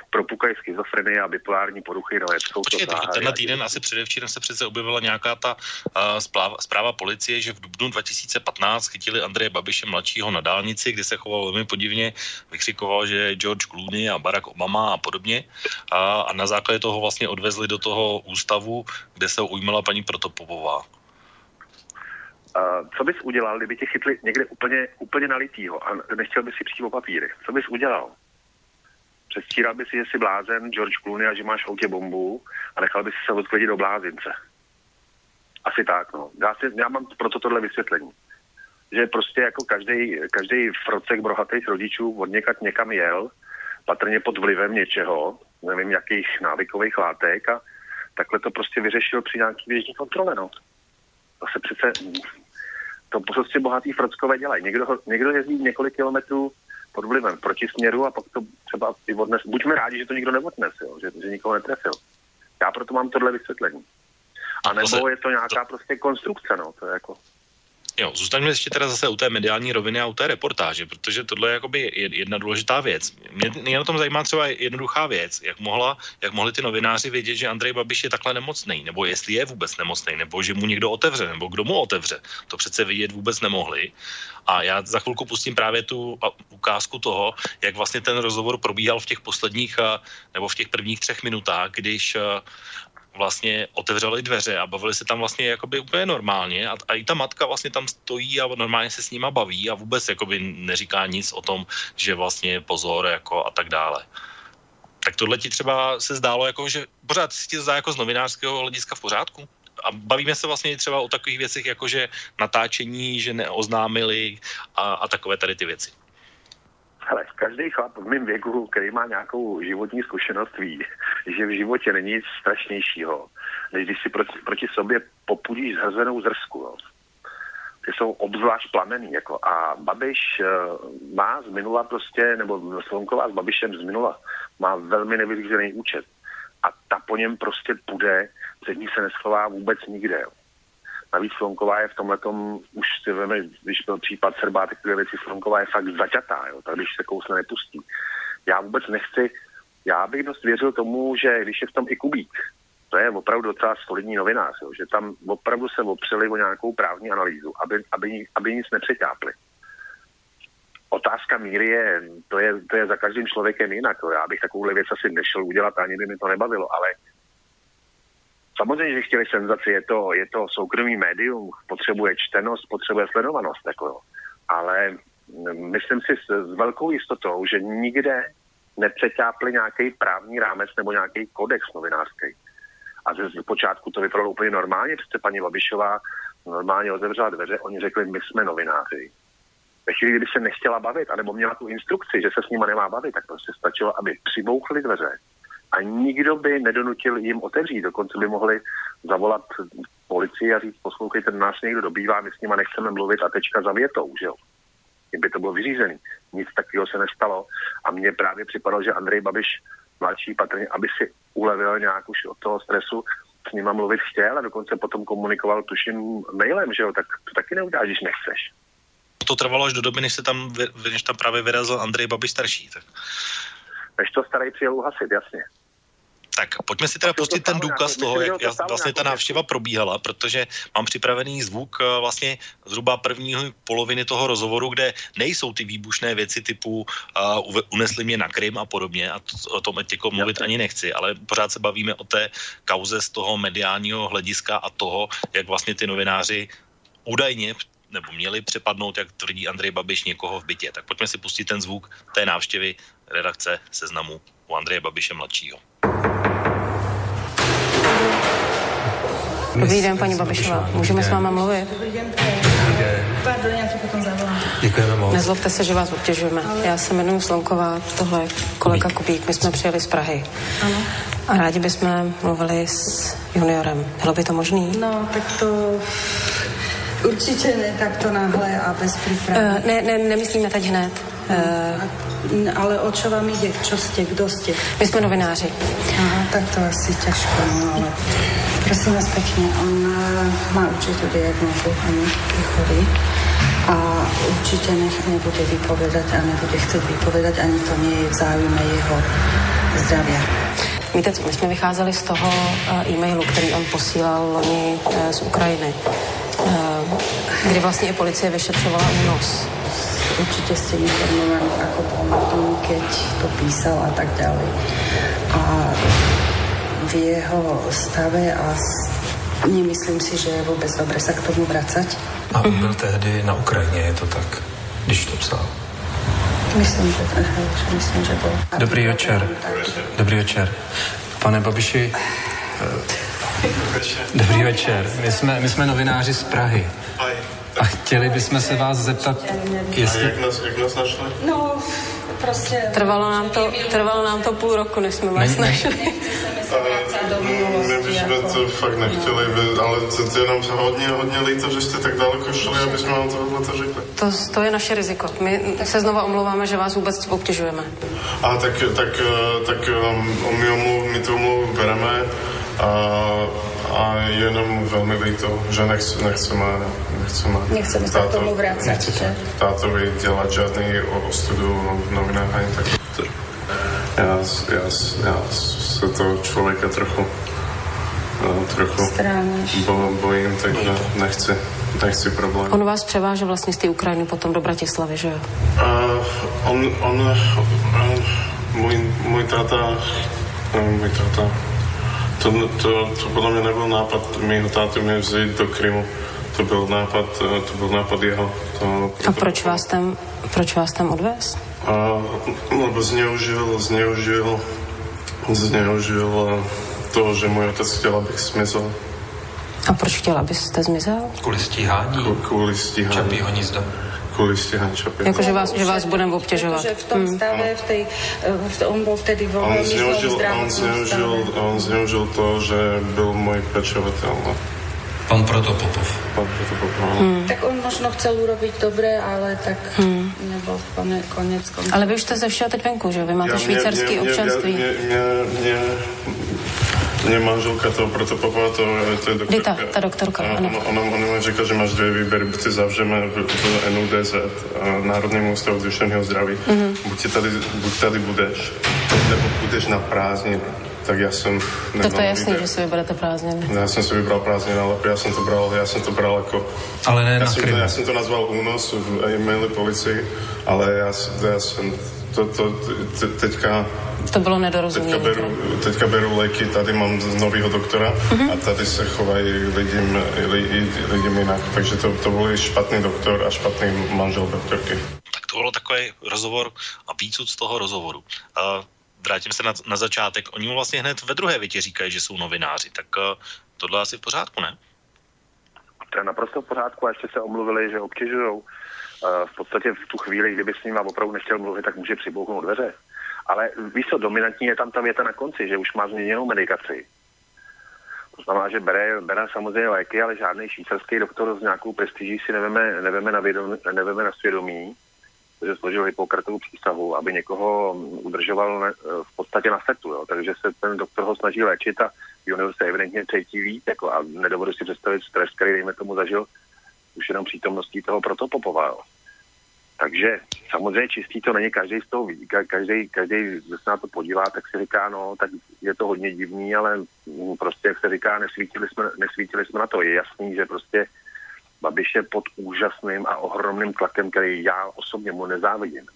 K: propukají schizofrenie a bipolární poruchy, no je
A: Počkej, to tenhle týden, asi předevčírem se přece objevila nějaká ta uh, zpráva, zpráva policie, že v dubnu 2015 chytili Andreje Babiše mladšího na dálnici, kde se choval velmi podivně, vykřikoval, že George Clooney a Barack Obama a podobně a, a na základě toho vlastně odvezli do toho ústavu, kde se ujímala paní Protopopová.
K: Uh, co bys udělal, kdyby tě chytli někde úplně, úplně nalitýho a nechtěl bys si přijít o papíry? Co bys udělal? Předstíral bys si, že jsi blázen George Clooney a že máš v autě bombu a nechal bys se odklidit do blázince. Asi tak, no. Já, si, já mám proto tohle vysvětlení. Že prostě jako každý, každý frocek brohatých rodičů od někat někam jel, patrně pod vlivem něčeho, nevím jakých návykových látek a takhle to prostě vyřešil při nějaký běžní kontrole, no. To se přece, to prostě bohatý frockové dělají. Někdo, někdo jezdí několik kilometrů pod vlivem protisměru a pak to třeba i odnes. Buďme rádi, že to nikdo neodnes, jo, že, že nikoho netrefil. Já proto mám tohle vysvětlení. A nebo je to nějaká prostě konstrukce, no, to je jako...
A: Jo, zůstaňme ještě teda zase u té mediální roviny a u té reportáže, protože tohle je jakoby jedna důležitá věc. Mě, mě na tom zajímá třeba jednoduchá věc, jak, mohla, jak mohli ty novináři vědět, že Andrej Babiš je takhle nemocný, nebo jestli je vůbec nemocný, nebo že mu někdo otevře, nebo kdo mu otevře. To přece vidět vůbec nemohli. A já za chvilku pustím právě tu ukázku toho, jak vlastně ten rozhovor probíhal v těch posledních nebo v těch prvních třech minutách, když vlastně otevřeli dveře a bavili se tam vlastně jakoby úplně normálně a, a i ta matka vlastně tam stojí a normálně se s nima baví a vůbec jakoby neříká nic o tom, že vlastně pozor jako a tak dále. Tak tohle ti třeba se zdálo jako, že pořád si to zdá jako z novinářského hlediska v pořádku? A bavíme se vlastně třeba o takových věcech, jako že natáčení, že neoznámili a, a takové tady ty věci.
K: Ale každý chlap v mém věku, který má nějakou životní zkušenost, ví, že v životě není nic strašnějšího, než když si proti, proti sobě popudíš zhrzenou zrsku. Jo. Ty jsou obzvlášť plamený. Jako. A Babiš uh, má z minula prostě, nebo Slonková s Babišem z minula, má velmi nevyřízený účet. A ta po něm prostě půjde, před ní se neschová vůbec nikde. Jo. Navíc Slonková je v tomhle už si veme, když byl případ Srbá, takové věci, Slonková je fakt zaťatá, jo, tak když se kousne nepustí. Já vůbec nechci, já bych dost věřil tomu, že když je v tom i Kubík, to je opravdu docela solidní novinář, jo, že tam opravdu se opřeli o nějakou právní analýzu, aby, aby, aby nic nepřeťápli. Otázka míry je to, je, to je za každým člověkem jinak. Jo. Já bych takovouhle věc asi nešel udělat, ani by mi to nebavilo, ale Samozřejmě, že chtěli senzaci, je to, je to soukromý médium, potřebuje čtenost, potřebuje sledovanost, jako, ale myslím si s, s velkou jistotou, že nikde nepřeťápli nějaký právní rámec nebo nějaký kodex novinářský. A ze, počátku to vypadalo úplně normálně, přece paní Babišová normálně otevřela dveře, oni řekli, my jsme novináři. Ve chvíli, kdy se nechtěla bavit, anebo měla tu instrukci, že se s nima nemá bavit, tak prostě stačilo, aby přibouchli dveře a nikdo by nedonutil jim otevřít. Dokonce by mohli zavolat policii a říct, poslouchejte, nás někdo dobývá, my s nima nechceme mluvit a tečka za větou, že jo. Kdyby to bylo vyřízený. Nic takového se nestalo a mně právě připadalo, že Andrej Babiš mladší patrně, aby si ulevil nějak už od toho stresu, s nima mluvit chtěl a dokonce potom komunikoval tuším mailem, že jo, tak to taky neuděláš, když nechceš.
A: To trvalo až do doby, než, se tam, než tam právě vyrazil Andrej Babiš starší. Tak.
K: Než to starý přijel uhasit, jasně.
A: Tak pojďme si teda pustit ten důkaz toho, jak vlastně ta návštěva probíhala, protože mám připravený zvuk eh, vlastně zhruba první poloviny toho rozhovoru, kde nejsou ty výbušné věci typu uh, unesli mě na Krym a podobně a to, o tom jako mluvit ani nechci, ale pořád se bavíme o té kauze z toho mediálního hlediska a toho, jak vlastně ty novináři údajně nebo měli přepadnout, jak tvrdí Andrej Babiš, někoho v bytě. Tak pojďme si pustit ten zvuk té návštěvy redakce seznamu u Andreje Babiše mladšího.
C: Dobrý den, paní Babišová. Můžeme s váma mluvit?
D: Pardon, já potom zavolám.
C: Děkujeme moc. Nezlobte se, že vás obtěžujeme. Já se jmenuji Slonková, tohle je kolega Kubík. My jsme přijeli z Prahy. Ano. A rádi bychom mluvili s juniorem. Bylo by to možný?
J: No, tak to určitě ne takto náhle a bez přípravy. Uh,
C: ne, ne, nemyslíme teď hned.
J: Uh, ale o čo vám jde? Čo jste? Kdo jste?
C: My jsme novináři.
J: Aha, tak to asi těžko, no ale prosím vás pěkně, on uh, má určitou diagnózu, ani chorý a určitě nech nebude vypovedať a nebude chcet vypovedať, ani to nie je v záujme jeho zdraví.
C: Víte co, my jsme vycházeli z toho uh, e-mailu, který on posílal loni uh, z Ukrajiny, kdy vlastně i policie vyšetřovala únos
J: určite ste informovaní, ako bol keď to písal a tak ďalej. A v jeho stave a nemyslím si, že je vůbec dobré se k tomu vracať.
D: A on byl tehdy na Ukrajině, je to tak, když to psal?
J: Myslím, že, že, myslím, že byl.
D: Dobrý večer. Dobrý večer. Pane Babiši, eh, Dobrý večer. My jsme, my jsme novináři z Prahy. A chtěli bychom se vás zeptat, jestli...
N: A jak nás, jak nás našli?
J: No, prostě...
C: Trvalo nám to, trvalo nám to půl roku, než jsme vás našli.
N: My bychom to fakt nechtěli, ale to je nám hodně, hodně líto, že jste tak daleko šli, aby jsme vám to to řekli.
C: To, to je naše riziko. My se znova omlouváme, že vás vůbec obtěžujeme.
N: A tak, tak, tak um, my, omluv, my tu omluvu bereme a, a jenom velmi líto, že nechce, nechceme, nechceme,
J: nechceme se k tomu vracet, nechcete
N: tátovi dělat žádný ostudu novinách ani tak. Já, já, já se toho člověka trochu no, trochu bo, bojím, takže nechci, nechci problém.
C: On vás převáže vlastně z té Ukrajiny potom do Bratislavy, že jo?
N: Uh, on, on, uh, můj, můj táta, můj táta to, to, to podle mě nebyl nápad mého táty mě vzít do Krymu. To byl nápad, to byl nápad jeho. To,
C: A proč vás tam, proč vás tam odvez?
N: A, lebo zneužil, zneužil, zneužil to, že můj otec chtěl, abych zmizel.
C: A proč chtěl, abyste zmizel?
D: Kvůli stíhání.
N: Kvůli stíhání.
D: Čapího hnízdo.
N: Kvůli stíhání Čapí.
C: Jako, že vás, že vás budeme obtěžovat.
J: Protože v tom
C: Hmm.
J: stave, v tej, v t- on bol vtedy vo
N: On zneužil, on, zneužil,
J: stave.
N: on zneužil to, že byl můj pečovatel. No.
D: Pan Protopopov.
N: Pan Protopopov. no.
C: Hmm.
J: Tak on možno chcel urobiť dobre, ale tak nebol kone, konec koncov.
C: Ale vy už jste ze všeho teď venku, že? Vy máte
N: Já-
C: švýcarský
N: mě, mě,
C: občanství.
N: Mě, mě, mě, mě manželka toho Protopopova, to, to je doktorka.
C: Kdy ta, doktorka,
N: Ona,
C: ano.
N: ona, ona, ona mi říká, že máš dvě výběry, buď ty zavřeme v, v NUDZ, a Národním ústavu duševního zdraví,
C: Mhm.
N: buď, tady, buď tady budeš, nebo budeš na prázdniny. Tak já jsem
C: To,
N: nemal
C: to je jasný,
N: výběr.
C: že si vyberete prázdniny.
N: Já jsem si vybral prázdniny, ale já jsem to bral, já jsem to bral jako...
D: Ale ne
N: já
D: na
N: jsem, to, já jsem to nazval únos v e-maili policii, ale já, já jsem to, to te, teďka,
C: To bylo
N: teďka,
C: nedorozumění.
N: beru, teďka beru léky, tady mám z nového doktora
C: Mhm.
N: a tady se chovají lidem, lidi, lidem jinak, takže to, to byl špatný doktor a špatný manžel doktorky.
A: Tak to bylo takový rozhovor a výcud z toho rozhovoru. Uh, vrátím se na, na začátek. Oni mu vlastně hned ve druhé větě říkají, že jsou novináři. Tak uh, tohle asi v pořádku, ne?
K: To je naprosto v pořádku a ještě se omluvili, že obtěžují. Eh, V podstatě v tu chvíli, kdyby s ním opravdu nechtěl mluvit, tak může přibouchnout dveře. Ale víš co, dominantní je tam ta věta na konci, že už má změněnou medikaci. To znamená, že bere, bere samozřejmě léky, ale žádný švýcarský doktor s nějakou prestiží si neveme, neveme, na, vědomí, neveme na svědomí, že složil Hippokratovou přísahu, aby někoho udržoval ne, v podstatě na setu. Jo. Takže se ten doktor ho snaží léčit a junior se evidentně cítí líp jako, a nedovedu si představit stres, který dejme tomu zažil už jenom přítomností toho protopopova. Jo. Takže samozřejmě čistý to není, každý z toho ka- každý, každý, kdo se na to podívá, tak si říká, no, tak je to hodně divný, ale mm, prostě, jak se říká, nesvítili jsme, nesvítili jsme na to. Je jasný, že prostě Babiš je pod úžasným a ohromným tlakem, který já osobně mu nezávidím.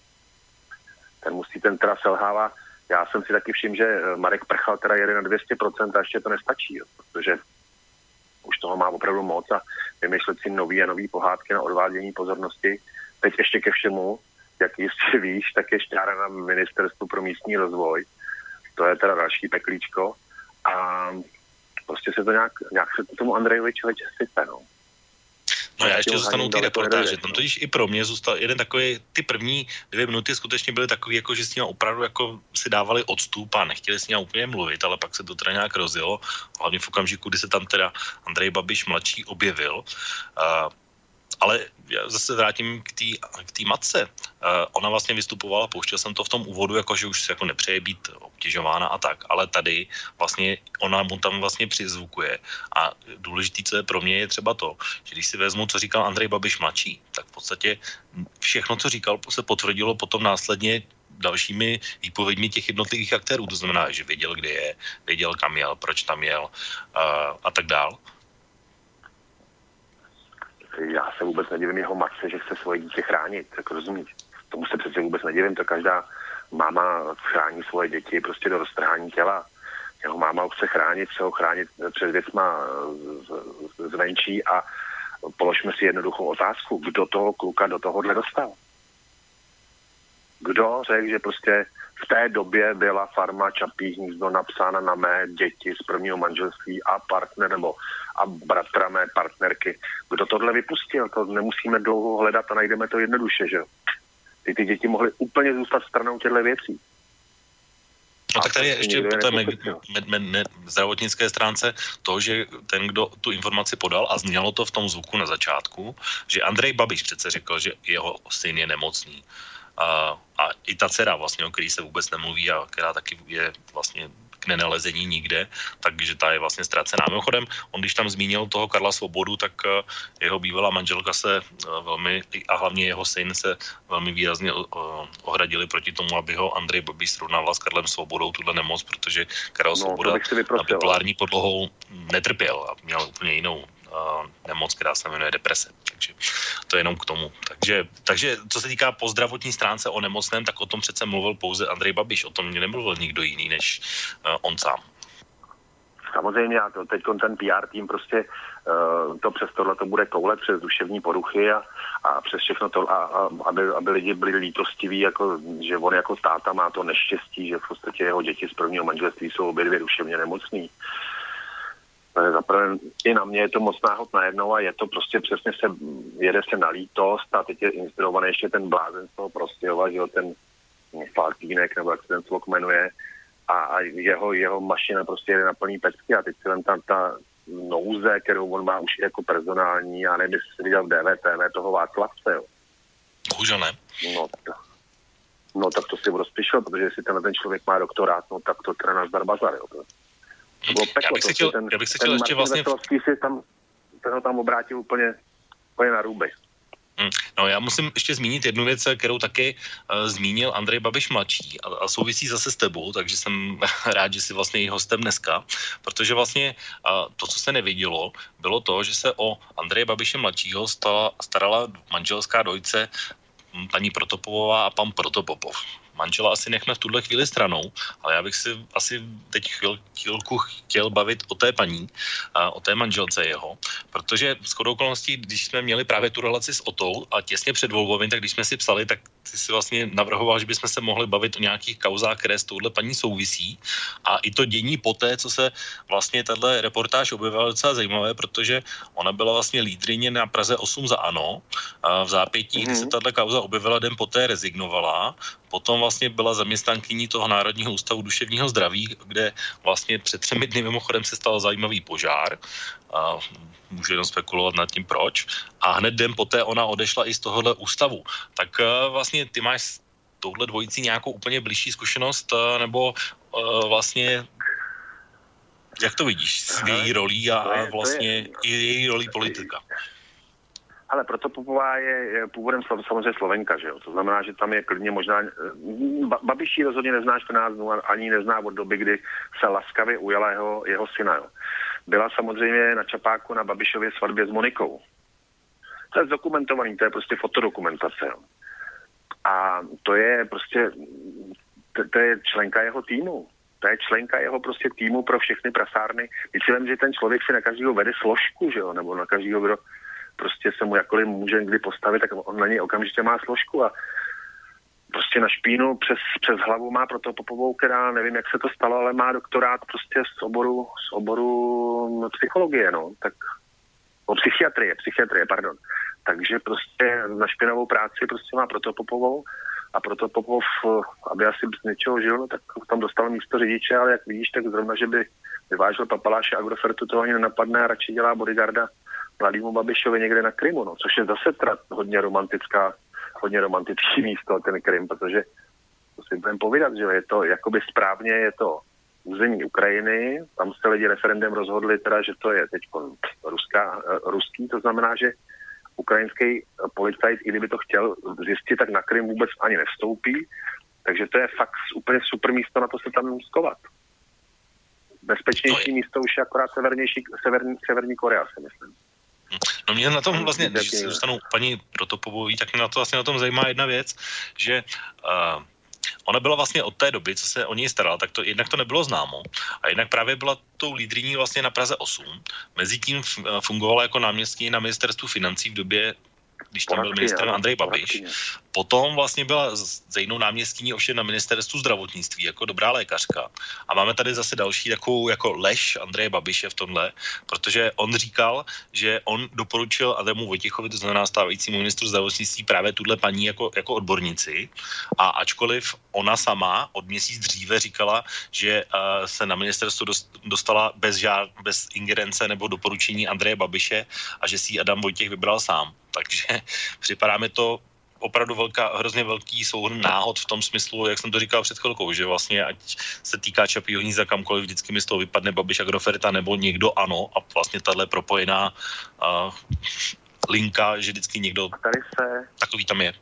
K: Ten musí, ten teda selhává. Já jsem si taky všiml, že eh, Marek Prchal teda jede na 200% a ještě to nestačí, jo, protože už toho má opravdu moc a vymýšlet si nový a nový pohádky na odvádění pozornosti. Teď ještě ke všemu, jak jistě víš, tak je šťára na ministerstvu pro místní rozvoj. To je teda další peklíčko. A prostě se to nějak, nějak se to tomu Andrejovi člověče sype, no.
A: No já ještě zůstanu té
K: daleko
A: reportáže. Tam
K: no.
A: totiž i pro mě zůstal jeden takový, ty první dvě minuty skutečně byly takový, jako že s ním opravdu jako si dávali odstup a nechtěli s ním úplně mluvit, ale pak se to teda nějak rozjelo, hlavně v okamžiku, kdy se tam teda Andrej Babiš mladší objevil. Uh, ale já zase vrátím k té k tý matce. Uh, ona vlastně vystupovala, pouštěl jsem to v tom úvodu, jako že už se jako nepřeje být obtěžována a tak, ale tady vlastně ona mu tam vlastně přizvukuje. A důležitý, co je pro mě, je třeba to, že když si vezmu, co říkal Andrej Babiš mladší, tak v podstatě všechno, co říkal, se potvrdilo potom následně dalšími výpověďmi těch jednotlivých aktérů. To znamená, že věděl, kde je, věděl, kam jel, proč tam jel uh, a tak dál.
K: Já se vůbec nedivím jeho matce, že chce svoje dítě chránit, tak rozumíš? Tomu se přece vůbec nedivím, to každá máma chrání svoje děti prostě do roztrhání těla. Jeho máma ho chce chránit, chce ho chránit před věcma zvenčí a položme si jednoduchou otázku, kdo toho kluka do tohohle dostal? Kdo řekl, že prostě v té době byla farma Čapí hnízdo napsána na mé děti z prvního manželství a partner nebo a bratra mé partnerky. Kdo tohle vypustil? To nemusíme dlouho hledat a najdeme to jednoduše, že? Ty, ty děti mohly úplně zůstat stranou těchto věcí.
A: No tak tady ještě po té me-
K: nepochytil.
A: me- me- ne- zdravotnické stránce to, že ten, kdo tu informaci podal a znělo to v tom zvuku na začátku, že Andrej Babiš přece řekl, že jeho syn je nemocný. A, a i ta dcera vlastně, o který se vůbec nemluví a která taky je vlastně k nenalezení nikde, takže ta je vlastně ztracená. Mimochodem, on když tam zmínil toho Karla Svobodu, tak eh, jeho bývalá manželka se eh, velmi, a hlavně jeho syn se velmi výrazně eh, ohradili proti tomu, aby ho Andrej Babiš srovnával s Karlem Svobodou tuhle nemoc, protože Karel
K: No,
A: Svoboda
K: si
A: na bipolární podlohou netrpěl a měl úplně jinou nemoc, která se jmenuje deprese. Takže to je jenom k tomu. Takže, takže co se týká po zdravotní stránce o nemocném, tak o tom přece mluvil pouze Andrej Babiš. O tom nemluvil nikdo jiný než uh, on sám.
K: Samozřejmě, a teď ten PR tým prostě uh, to přes tohle to bude koulet přes duševní poruchy a, a přes všechno to, a, a, aby, aby lidi byli lítostiví, jako, že on jako táta má to neštěstí, že v podstatě jeho děti z prvního manželství jsou obě dvě duševně nemocný. Zaprvé i na mě je to moc náhod najednou a je to prostě přesně se, jede se na lítost a teď je inspirovaný ještě ten blázen z toho Prostějova, že jo, ten Faltínek, nebo jak se ten člověk jmenuje, a, a jeho, jeho mašina prostě jede na plný pecky a teď se tam ta, ta nouze, kterou on má už jako personální, já nevím, jestli jsi viděl v DVTV toho Václavce, jo.
A: Bohužel ne.
K: No, to, no tak to si rozpišel, protože jestli ten, ten člověk má doktorát, no tak to teda nazdar bazar, jo. To, to bylo peklo,
A: já bych si chtěl,
K: ten,
A: já bych si
K: ten
A: chtěl ještě
K: Martin
A: vlastně...
K: si tam, ten ho tam obrátil úplně, úplně na růby.
A: Hmm. No já musím ještě zmínit jednu věc, kterou taky uh, zmínil Andrej Babiš mladší a, a souvisí zase s tebou, takže jsem rád, že jsi vlastně i hostem dneska, protože vlastně uh, to, co se nevidělo, bylo to, že se o Andreje Babiše mladšího stala, starala manželská dojce hm, paní Protopovová a pan Protopopov manžela asi nechme v tuhle chvíli stranou, ale já bych si asi teď chvíl, chvílku chtěl bavit o té paní, a o té manželce jeho, protože s okolností, když jsme měli právě tu relaci s Otou a těsně před volbou, tak když jsme si psali, tak ty si vlastně navrhoval, že bychom se mohli bavit o nějakých kauzách, které s touhle paní souvisí. A i to dění poté, co se vlastně tahle reportáž objevila docela zajímavé, protože ona byla vlastně lídrině na Praze 8 za ANO. A v zápětí, mm-hmm. kdy se tahle kauza objevila, den poté rezignovala. Potom vlastně byla zaměstnankyní toho Národního ústavu duševního zdraví, kde vlastně před třemi dny mimochodem se stal zajímavý požár. A můžu jenom spekulovat nad tím proč. A hned den poté ona odešla i z tohohle ústavu. Tak uh, vlastně ty máš s touhle dvojicí nějakou úplně blížší zkušenost, uh, nebo uh, vlastně jak to vidíš s její rolí a, vlastně i její rolí politika?
K: Ale proto Popová je, původem samozřejmě Slovenka, že jo? To znamená, že tam je klidně možná... Ba, Babiší rozhodně nezná 14 dnů, ani nezná od doby, kdy se laskavě ujala jeho, jeho syna, jo? Byla samozřejmě na Čapáku na Babišově svatbě s Monikou. To je zdokumentovaný, to je prostě fotodokumentace? A to je prostě... To, to je členka jeho týmu to je členka jeho prostě týmu pro všechny prasárny. Myslím, že ten člověk si na každého vede složku, že jo, nebo na každého, kdo prostě se mu jakkoliv může kdy postavit, tak on na něj okamžitě má složku a prostě na špínu přes, přes hlavu má proto Popovou, která nevím, jak se to stalo, ale má doktorát prostě z oboru, z oboru psychologie, no, tak o psychiatrie, psychiatrie, pardon. Takže prostě na špinavou práci prostě má proto Popovou a proto Popov, aby asi z něčeho žil, no, tak tam dostal místo řidiče, ale jak vidíš, tak zrovna, že by vyvážel papaláše Agrofertu, to ani nenapadne a radši dělá bodyguarda mladému Babišovi někde na Krymu, no, což je zase teda hodně romantická, hodně romantický místo, ten Krym, protože to si budeme povídat, že je to jakoby správně, je to území Ukrajiny, tam se lidi referendem rozhodli teda, že to je teď ruská, ruský, to znamená, že ukrajinský policajt, i kdyby to chtěl zjistit, tak na Krym vůbec ani nevstoupí, takže to je fakt úplně super místo na to se tam skovat. Bezpečnější místo už je akorát severnější, severní, severní Korea, si myslím.
A: No mě na tom vlastně, když se dostanu paní Protopovou, tak mě na to vlastně na tom zajímá jedna věc, že uh, ona byla vlastně od té doby, co se o něj starala, tak to jednak to nebylo známo a jednak právě byla tou lídriní vlastně na Praze 8. Mezitím fungovala jako náměstkyně na ministerstvu financí v době když tam byl ministr Andrej Babiš. Potom vlastně byla zejnou náměstkyní ovšem na ministerstvu zdravotnictví jako dobrá lékařka. A máme tady zase další takovou jako lež Andreje Babiše v tomhle, protože on říkal, že on doporučil Ademu Vojtěchovi, to znamená stávajícímu ministru zdravotnictví, právě tuhle paní jako, jako odbornici. A ačkoliv ona sama od měsíc dříve říkala, že uh, se na ministerstvo dostala bez, žád, bez ingerence nebo doporučení Andreje Babiše a že si Adam Vojtěch vybral sám. Takže připadá mi to opravdu velká, hrozně velký souhrn náhod v tom smyslu, jak jsem to říkal před chvilkou, že vlastně ať se týká Čapího hnízda kamkoliv, vždycky mi z toho vypadne Babiš Agroferta nebo někdo ano a vlastně tahle propojená uh, linka, že vždycky někdo
K: tady se,
A: takový tam je.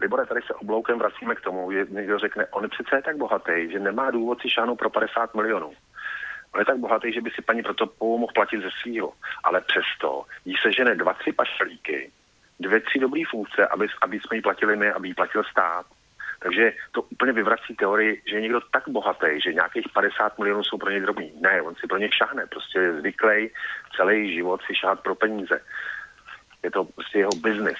K: Libore, tady se obloukem vracíme k tomu, že někdo řekne, on přece je tak bohatý, že nemá důvod si šáhnout pro 50 milionů. On je tak bohatý, že by si paní proto mohl platit ze svého. Ale přesto jí se žene dva, tři pašalíky, dvě, tři dobré funkce, aby, aby jsme jí platili my, aby jí platil stát. Takže to úplně vyvrací teorii, že je někdo tak bohatý, že nějakých 50 milionů jsou pro něj drobní. Ne, on si pro ně šahne, prostě je zvyklý celý život si šáhat pro peníze. Je to prostě jeho biznis.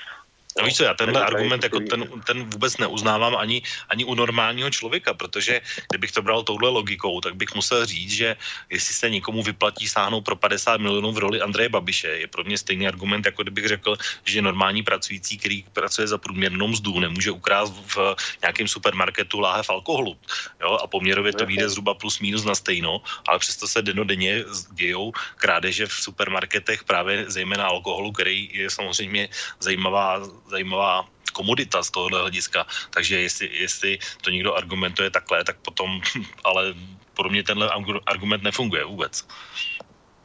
A: No víš co, já tenhle argument jako ten, ten vůbec neuznávám ani, ani u normálního člověka, protože kdybych to bral touhle logikou, tak bych musel říct, že jestli se někomu vyplatí sáhnout pro 50 milionů v roli Andreje Babiše, je pro mě stejný argument, jako kdybych řekl, že normální pracující, který pracuje za průměrnou mzdu, nemůže ukrást v nějakém supermarketu láhev alkoholu. Jo? A poměrově to vyjde zhruba plus minus na stejno, ale přesto se denodenně dějou krádeže v supermarketech právě zejména alkoholu, který je samozřejmě zajímavá zajímavá komodita z tohohle hlediska. Takže jestli, jestli to někdo argumentuje takhle, tak potom, ale pro mě tenhle argument nefunguje vůbec.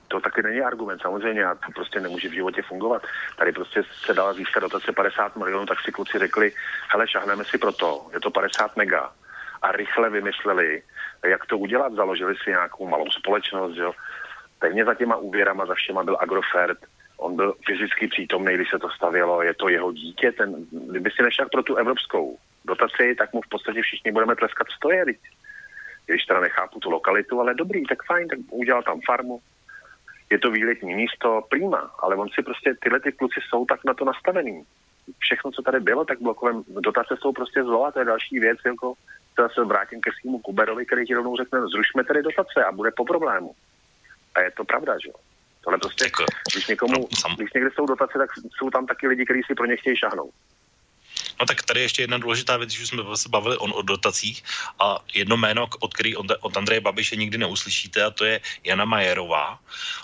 K: To taky není argument, samozřejmě, a to prostě nemůže v životě fungovat. Tady prostě se dala získat dotace 50 milionů, tak si kluci řekli, hele, šahneme si pro to, je to 50 mega. A rychle vymysleli, jak to udělat, založili si nějakou malou společnost, jo. Pevně za těma úvěrama, za všema byl Agrofert, On byl fyzicky přítomný, když se to stavělo, je to jeho dítě, ten, kdyby si nešel pro tu evropskou dotaci, tak mu v podstatě všichni budeme tleskat stoje, když teda nechápu tu lokalitu, ale dobrý, tak fajn, tak udělal tam farmu, je to výletní místo, prima, ale on si prostě, tyhle ty kluci jsou tak na to nastavený. Všechno, co tady bylo, tak blokovem dotace jsou prostě zlo a to je další věc, jako teda se vrátím ke svýmu Kuberovi, který ti rovnou řekne, zrušme tedy dotace a bude po problému. A je to pravda, že jo. Tohle prostě, jako, když někomu, no, když někde jsou dotace, tak jsou tam taky lidi, kteří si pro ně chtějí šahnout.
A: No tak tady ještě jedna důležitá věc, že jsme se bavili on o dotacích a jedno jméno, od který od, od Andreje Babiše nikdy neuslyšíte a to je Jana Majerová.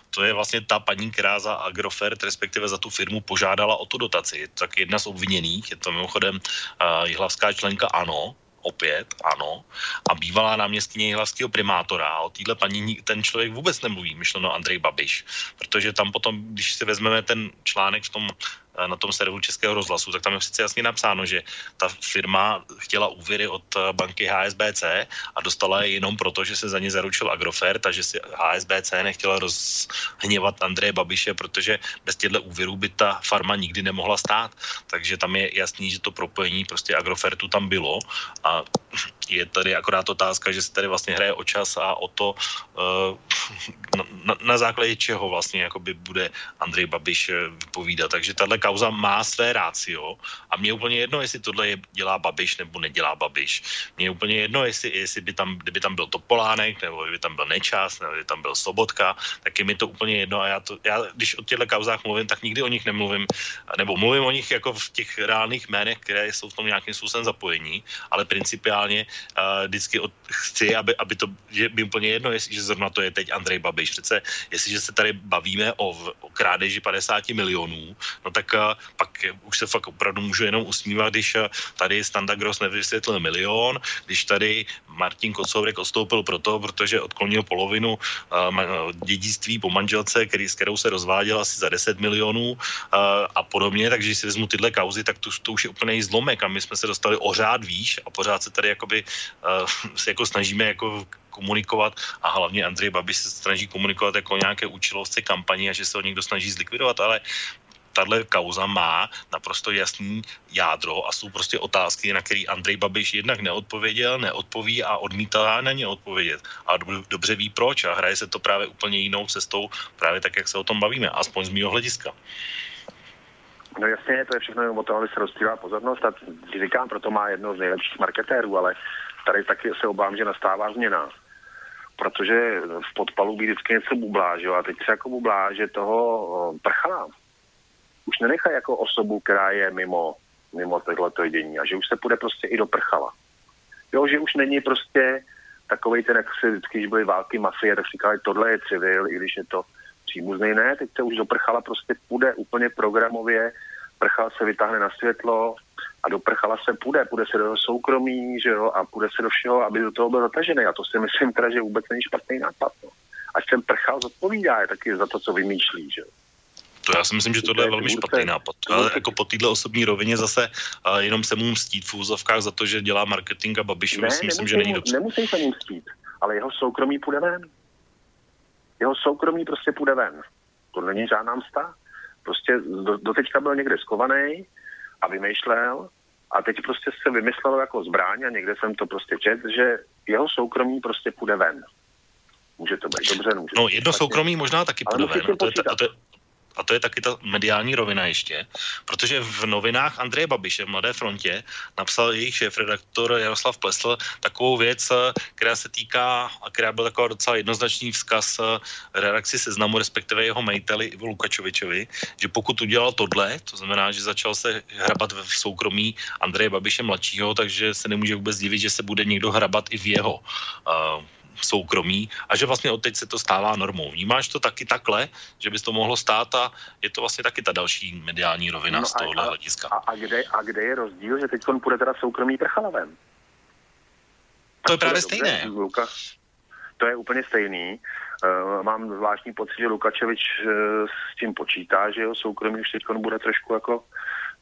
A: To je vlastně ta paní, která za Agrofert, respektive za tu firmu požádala o tu dotaci. Tak jedna z obviněných, je to mimochodem uh, jihlavská členka ANO, opět, ano, a bývalá náměstkyně jihlavského primátora. O téhle paní ten člověk vůbec nemluví, myšleno Andrej Babiš, protože tam potom, když si vezmeme ten článek v tom na tom serveru Českého rozhlasu, tak tam je přece jasně napsáno, že ta firma chtěla úvěry od eh, banky HSBC a dostala je jenom proto, že se za ně zaručil Agrofert a že si HSBC nechtěla rozhněvat Andreje Babiše, protože bez těchto úvěrů by ta farma nikdy nemohla stát. Takže tam je jasný, že to propojení prostě Agrofertu tam bylo a je tady akorát otázka, že se tady vlastně hraje o čas a o to, eh, na, na, na základě čeho vlastně jakoby bude Andrej Babiš vypovídat. Takže tahle kauza má své rácio a mě je úplně jedno, jestli tohle je, dělá Babiš nebo nedělá Babiš. Mně je úplně jedno, jestli, jestli by tam, kdyby tam byl Topolánek, nebo kdyby tam byl Nečas, nebo kdyby tam byl Sobotka, tak je mi to úplně jedno a já, to, já když o těchto kauzách mluvím, tak nikdy o nich nemluvím, nebo mluvím o nich jako v těch reálných jménech, které jsou v tom nějakým způsobem zapojení, ale principiálně uh, vždycky od, chci, aby, aby to, že by úplně jedno, jestli, že zrovna to je teď Andrej Babiš. Přece, jestliže se tady bavíme o, o krádeži 50 milionů, no tak uh, pak už se fakt opravdu můžu jenom usmívat, když uh, tady Standa Gross nevysvětlil milion, když tady Martin Kocourek odstoupil proto, protože odklonil polovinu uh, dědictví po manželce, který, s kterou se rozváděl asi za 10 milionů uh, a podobně, takže když si vezmu tyhle kauzy, tak to, to už je úplný zlomek a my jsme se dostali o řád výš a pořád se tady jakoby se jako snažíme jako komunikovat a hlavně Andrej Babiš se snaží komunikovat jako nějaké účelovce kampaně a že se ho někdo snaží zlikvidovat, ale tahle kauza má naprosto jasný jádro a jsou prostě otázky, na které Andrej Babiš jednak neodpověděl, neodpoví a odmítá na ně odpovědět. A dobře ví proč a hraje se to právě úplně jinou cestou, právě tak, jak se o tom bavíme, aspoň z mého hlediska.
K: No jasně, to je všechno jenom o tom, aby se rozstýlá pozornost a říkám, proto má jedno z nejlepších marketérů, ale tady taky se obávám, že nastává změna. Protože v podpalu by vždycky něco bublá, že jo? A teď se jako bublá, že toho prchala už nenechají jako osobu, která je mimo, mimo tohleto dění a že už se půjde prostě i do prchala. Jo, že už není prostě takový ten, jak se vždycky, když byly války mafie, tak říkali, tohle je civil, i když je to příbuzný, ne, teď se už do prchala prostě půjde úplně programově, prchal se vytáhne na světlo a do prchala se půjde, půjde se do soukromí, že jo, a půjde se do všeho, aby do toho byl zatažený. A to si myslím teda, že vůbec není špatný nápad. No. Ať ten prchal zodpovídá je taky za to, co vymýšlí, že jo.
A: To já si myslím, že tohle je velmi špatný nápad. Ale jako po této osobní rovině zase uh, jenom se mu mstít v úzovkách za to, že dělá marketing a Babišovi
K: ne,
A: si myslím, že není dobře.
K: Nemusí se mu mstít, ale jeho soukromí půjde ven. Jeho soukromí prostě půjde ven. To není žádná msta. Prostě do, doteďka byl někde skovaný a vymýšlel a teď prostě se vymyslelo jako zbraň a někde jsem to prostě čet, že jeho soukromí prostě půjde ven. Může to být dobře, může
A: No jedno soukromí možná taky půjde ven. A to, je, a, to je, a to je taky ta mediální rovina ještě, protože v novinách Andreje Babiše v Mladé frontě napsal jejich šéf-redaktor Jaroslav Plesl takovou věc, která se týká, a která byla taková docela jednoznačný vzkaz redakci seznamu, respektive jeho majiteli Ivo Lukačovičovi, že pokud udělal tohle, to znamená, že začal se hrabat v soukromí Andreje Babiše mladšího, takže se nemůže vůbec divit, že se bude někdo hrabat i v jeho uh, soukromí a že vlastně od teď se to stává normou. Vnímáš to taky takhle, že bys to mohlo stát a je to vlastně taky ta další mediální rovina no z tohohle hlediska.
K: A, a, kde, a kde je rozdíl, že teď on půjde teda soukromí prchalavem?
A: To je právě stejné.
K: Luka, to je úplně stejný. Uh, mám zvláštní pocit, že Lukačevič uh, s tím počítá, že jeho soukromí už teď bude trošku jako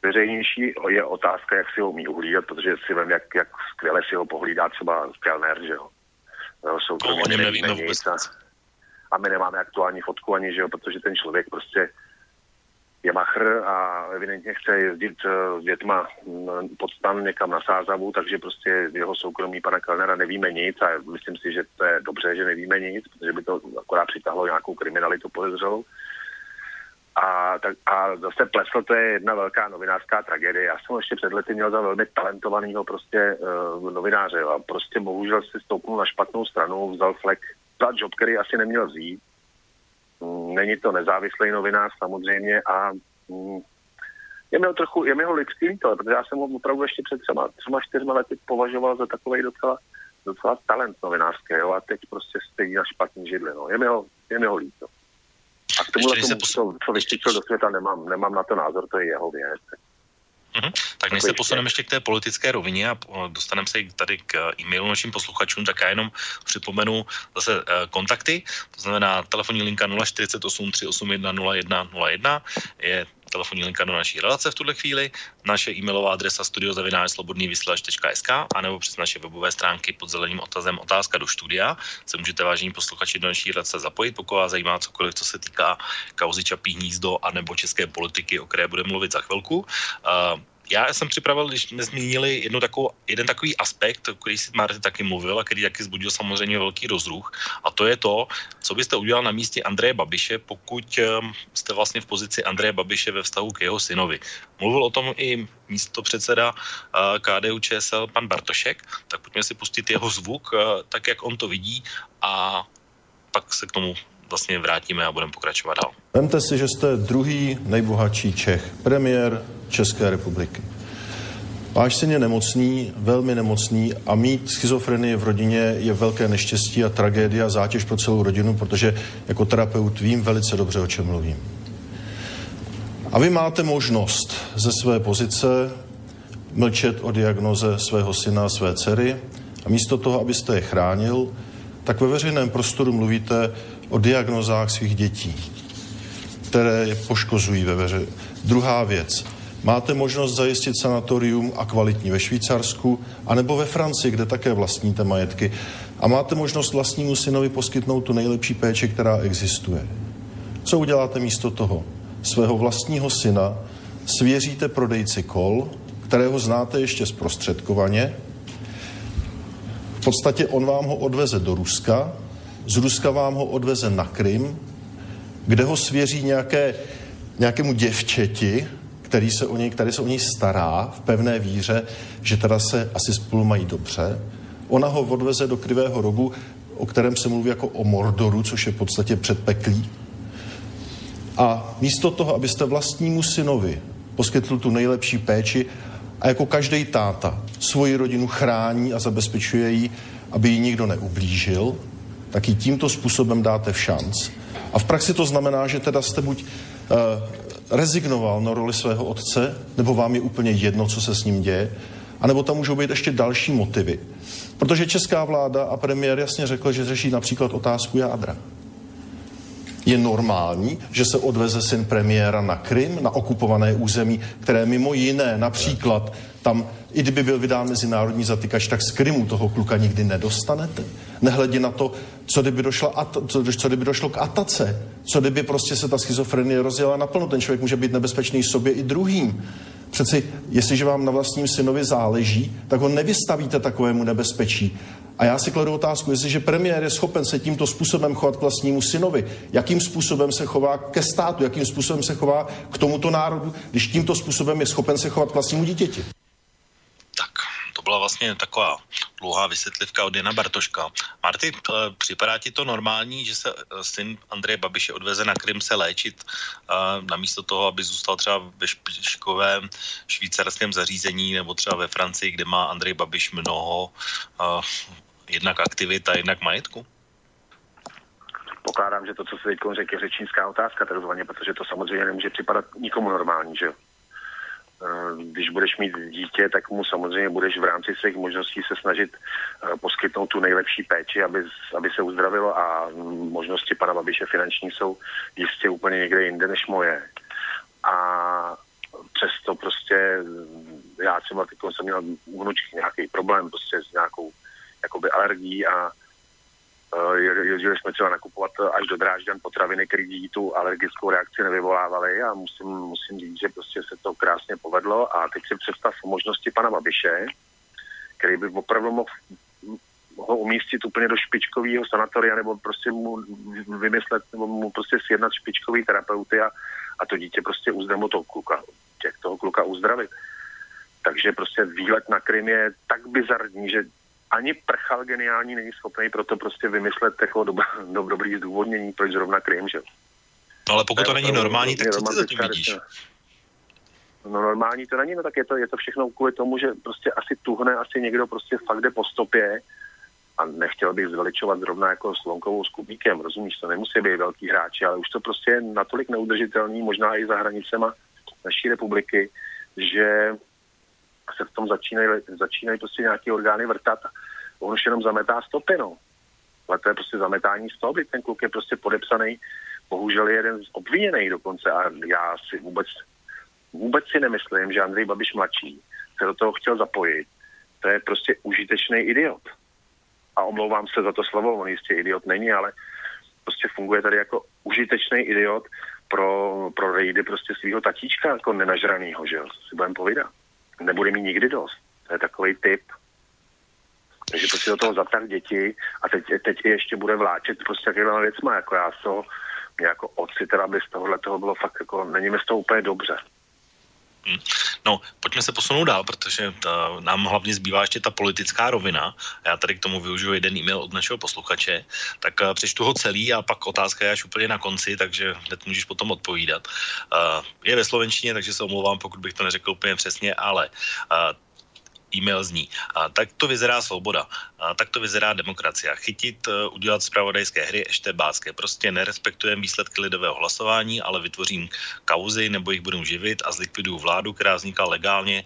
K: veřejnější. Je otázka, jak si ho umí uhlídat, protože si vím, jak, jak skvěle si ho pohlídá třeba Kellner, že jo. Soukromí
A: no, nevíme vůbec.
K: A, a my nemáme aktuální fotku ani, že jo, protože ten člověk prostě je machr a evidentně chce jezdit s dětma pod stan někam na Sázavu, takže prostě jeho soukromí pana Kellnera nevíme nic a myslím si, že to je dobře, že nevíme nic, protože by to akorát přitahlo nějakou kriminalitu podezřelou. A, tak, a zase Plesl to je jedna velká novinářská tragédie. Já jsem ještě před lety měl za velmi talentovaného prostě uh, novináře a prostě bohužel si stoupnul na špatnou stranu, vzal flek za job, který asi neměl vzít. Mm, není to nezávislý novinář samozřejmě a mm, je mi ho trochu, je mi ho lidský líto, protože já jsem ho opravdu ještě před třema, třema čtyřma lety považoval za takový docela, docela talent novinářský, jo, a teď prostě stojí na špatný židli, no. Je mi ho, je mi ho líto. A k tomuhle tomu, pos... co, co vyštíčil do světa, nemám, nemám na to názor, to je jeho věc.
A: Mm-hmm. Tak než se posuneme ještě k té politické rovině a dostaneme se tady k e-mailu našim posluchačům, tak já jenom připomenu zase kontakty, to znamená telefonní linka 048 381 0101 je telefonní linka do naší relace v tuhle chvíli, naše e-mailová adresa studiozavináčslobodnývysílač.sk a nebo přes naše webové stránky pod zeleným otazem otázka do studia se můžete vážení posluchači do naší relace zapojit, pokud vás zajímá cokoliv, co se týká kauzy Čapí hnízdo a nebo české politiky, o které budeme mluvit za chvilku. Uh, já jsem připravil, když jsme zmínili jednu takovou, jeden takový aspekt, o který si Marty taky mluvil a který taky zbudil samozřejmě velký rozruch, a to je to, co byste udělal na místě Andreje Babiše, pokud um, jste vlastně v pozici Andreje Babiše ve vztahu k jeho synovi. Mluvil o tom i místo předseda uh, KDU ČSL pan Bartošek, tak pojďme si pustit jeho zvuk, uh, tak jak on to vidí a pak se k tomu vlastně vrátíme a budeme pokračovat dál.
O: Vemte si, že jste druhý nejbohatší Čech, premiér České republiky. Váš syn je nemocný, velmi nemocný a mít schizofrenii v rodině je velké neštěstí a tragédia, zátěž pro celou rodinu, protože jako terapeut vím velice dobře, o čem mluvím. A vy máte možnost ze své pozice mlčet o diagnoze svého syna a své dcery a místo toho, abyste je chránil, tak ve veřejném prostoru mluvíte o diagnozách svých dětí, které je poškozují ve veře. Druhá věc. Máte možnost zajistit sanatorium a kvalitní ve Švýcarsku, anebo ve Francii, kde také vlastníte majetky. A máte možnost vlastnímu synovi poskytnout tu nejlepší péči, která existuje. Co uděláte místo toho? Svého vlastního syna svěříte prodejci kol, kterého znáte ještě zprostředkovaně. V podstatě on vám ho odveze do Ruska, z Ruska vám ho odveze na Krym, kde ho svěří nějaké, nějakému děvčeti, který se o něj, který se o něj stará v pevné víře, že teda se asi spolu mají dobře. Ona ho odveze do krivého rogu, o kterém se mluví jako o Mordoru, což je v podstatě předpeklí. A místo toho, abyste vlastnímu synovi poskytl tu nejlepší péči a jako každý táta svoji rodinu chrání a zabezpečuje ji, aby ji nikdo neublížil, tak ji tímto způsobem dáte v šanc. A v praxi to znamená, že teda jste buď uh, rezignoval na roli svého otce, nebo vám je úplně jedno, co se s ním děje, anebo tam můžou být ještě další motivy. Protože česká vláda a premiér jasně řekl, že řeší například otázku jádra. Je normální, že se odveze syn premiéra na Krym, na okupované území, které mimo jiné například tam, i kdyby byl vydán mezinárodní zatykač, tak z Krymu toho kluka nikdy nedostanete. Nehledě na to, co kdyby, došla, co, co kdyby došlo k atace, co kdyby prostě se ta schizofrenie rozjela naplno. Ten člověk může být nebezpečný sobě i druhým. Přeci, jestliže vám na vlastním synovi záleží, tak ho nevystavíte takovému nebezpečí. A já si kladu otázku, jestliže premiér je schopen se tímto způsobem chovat k vlastnímu synovi, jakým způsobem se chová ke státu, jakým způsobem se chová k tomuto národu, když tímto způsobem je schopen se chovat k vlastnímu dítěti.
A: Byla vlastně taková dlouhá vysvětlivka od Jana Bartoška. Marty, eh, připadá ti to normální, že se eh, syn Andreje Babiše odveze na Krym se léčit eh, namísto toho, aby zůstal třeba ve špičkovém švýcarském zařízení nebo třeba ve Francii, kde má Andrej Babiš mnoho jednak aktivit a jednak majetku?
K: Pokládám, že to, co se teď řekl, je řečnická otázka takzvaně, protože to samozřejmě nemůže připadat nikomu normální, že jo? Eh, když budeš mít dítě, tak mu samozřejmě budeš v rámci svých možností se snažit eh, poskytnout tu nejlepší péči, aby, aby se uzdravilo a možnosti pana Babiše finanční jsou jistě úplně někde jinde než moje. A přesto prostě já třeba teď jsem měl vnučky nějaký problém prostě s nějakou jakoby alergií a Eh, jezdili jsme třeba nakupovat eh, až do Drážďan potraviny, které tu alergickou reakci nevyvolávaly a musím, musím říct, že prostě se to krásně povedlo a teď si představ možnosti pana Babiše, který by opravdu mohl ho umístit úplně do špičkového sanatoria nebo prostě mu vymyslet nebo mu prostě sjednat špičkový terapeuty a, a to dítě prostě uzdravit toho kluka, těch toho kluka uzdravit. Takže prostě výlet na Krym je tak bizarní, že ani prchal geniální není schopný proto prostě vymyslet jako do, do, dobrý zdůvodnění, proč zrovna Krym, že?
A: No ale pokud to, to není normální, tak co ty zatím vidíš?
K: No normální to není, no tak je to, je to všechno kvůli tomu, že prostě asi tuhne, asi někdo prostě fakt jde po stopě a nechtěl bych zveličovat zrovna jako Slonkovou s Kubíkem, rozumíš, to nemusí být velký hráči, ale už to prostě je natolik neudržitelný, možná i za hranicema naší republiky, že se v tom začínají, začínají prostě nějaké orgány vrtat. On už jenom zametá stopy, no. Ale to je prostě zametání stopy, ten kluk je prostě podepsaný, bohužel je jeden z obviněných dokonce a já si vůbec, vůbec si nemyslím, že Andrej Babiš mladší se do toho chtěl zapojit. To je prostě užitečný idiot. A omlouvám se za to slovo, on jistě idiot není, ale prostě funguje tady jako užitečný idiot pro, pro rejdy prostě svého tatíčka, jako nenažranýho, že jo, si budeme povídat nebude mít nikdy dost. To je takový typ. Takže prostě do toho zatah děti a teď, teď ještě bude vláčet prostě takovýhle věcma, jako já toho, jako otci teda by z tohohle toho bylo fakt jako, není mi z toho úplně dobře.
A: Hmm. No, pojďme se posunout dál, protože ta, nám hlavně zbývá ještě ta politická rovina. Já tady k tomu využiju jeden e-mail od našeho posluchače, tak uh, přečtu ho celý a pak otázka je až úplně na konci, takže hned můžeš potom odpovídat. Uh, je ve slovenštině, takže se omlouvám, pokud bych to neřekl úplně přesně, ale uh, e-mail zní. A tak to vyzerá svoboda, a tak to vyzerá demokracie. Chytit, e, udělat zpravodajské hry ještě báské. Prostě nerespektujeme výsledky lidového hlasování, ale vytvořím kauzy nebo jich budu živit a zlikviduju vládu, která vznikla legálně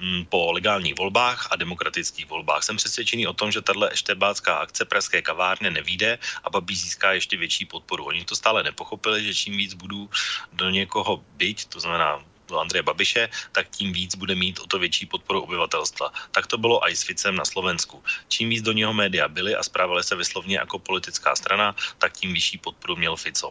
A: mm, po legálních volbách a demokratických volbách. Jsem přesvědčený o tom, že tahle eštebácká akce Pražské kavárně nevíde a Babí získá ještě větší podporu. Oni to stále nepochopili, že čím víc budu do někoho byť, to znamená Andreje Babiše, tak tím víc bude mít o to větší podporu obyvatelstva. Tak to bylo i s Ficem na Slovensku. Čím víc do něho média byly a zprávali se vyslovně jako politická strana, tak tím vyšší podporu měl Fico.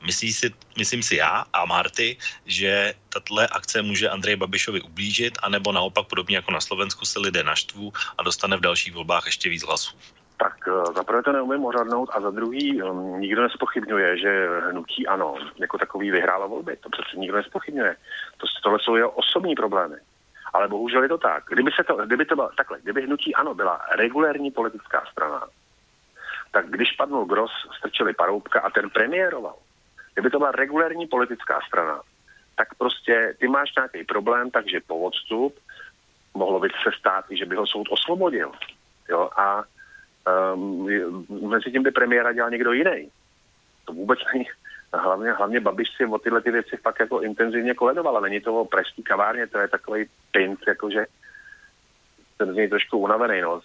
A: Myslí si, myslím si já a Marty, že tato akce může Andrej Babišovi ublížit, anebo naopak podobně jako na Slovensku se lidé naštvu a dostane v dalších volbách ještě víc hlasů.
K: Tak eh, za prvé to neumím ořadnout a za druhý um, nikdo nespochybňuje, že hnutí ano, jako takový vyhrálo volby. To přece nikdo nespochybňuje. To, tohle jsou jeho osobní problémy. Ale bohužel je to tak. Kdyby, se to, kdyby to bylo takhle, kdyby hnutí ano byla regulérní politická strana, tak když padnul Gros, strčili Paroubka a ten premiéroval. Kdyby to byla regulérní politická strana, tak prostě ty máš nějaký problém, takže po odstup mohlo by se stát, že by ho soud osvobodil. Jo? A um, mezi tím by premiéra dělal někdo jiný. To vůbec není. Hlavně, hlavně Babiš si o tyhle ty věci fakt jako intenzivně koledoval, ale není to o pražský kavárně, to je takový pint, jakože jsem z něj trošku unavený, no.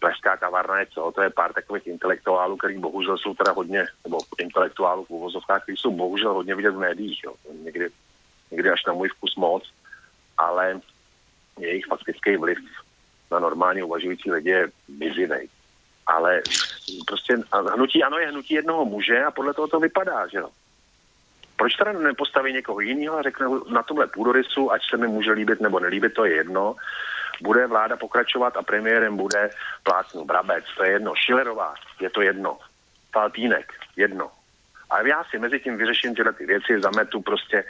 K: Pražská kavárna je co? To je pár takových intelektuálů, který bohužel jsou teda hodně, nebo intelektuálů v úvozovkách, kteří jsou bohužel hodně vidět v médiích, jo. Někdy, někdy až na můj vkus moc, ale jejich faktický vliv na normálně uvažující lidi je mizivej ale prostě hnutí ano je hnutí jednoho muže a podle toho to vypadá, že jo. Proč teda nepostaví někoho jiného a řekne na tomhle půdorysu, ať se mi může líbit nebo nelíbit, to je jedno, bude vláda pokračovat a premiérem bude plácnu Brabec, to je jedno, Šilerová, je to jedno, Faltínek, jedno. A já si mezi tím vyřeším tyhle ty věci, zametu prostě,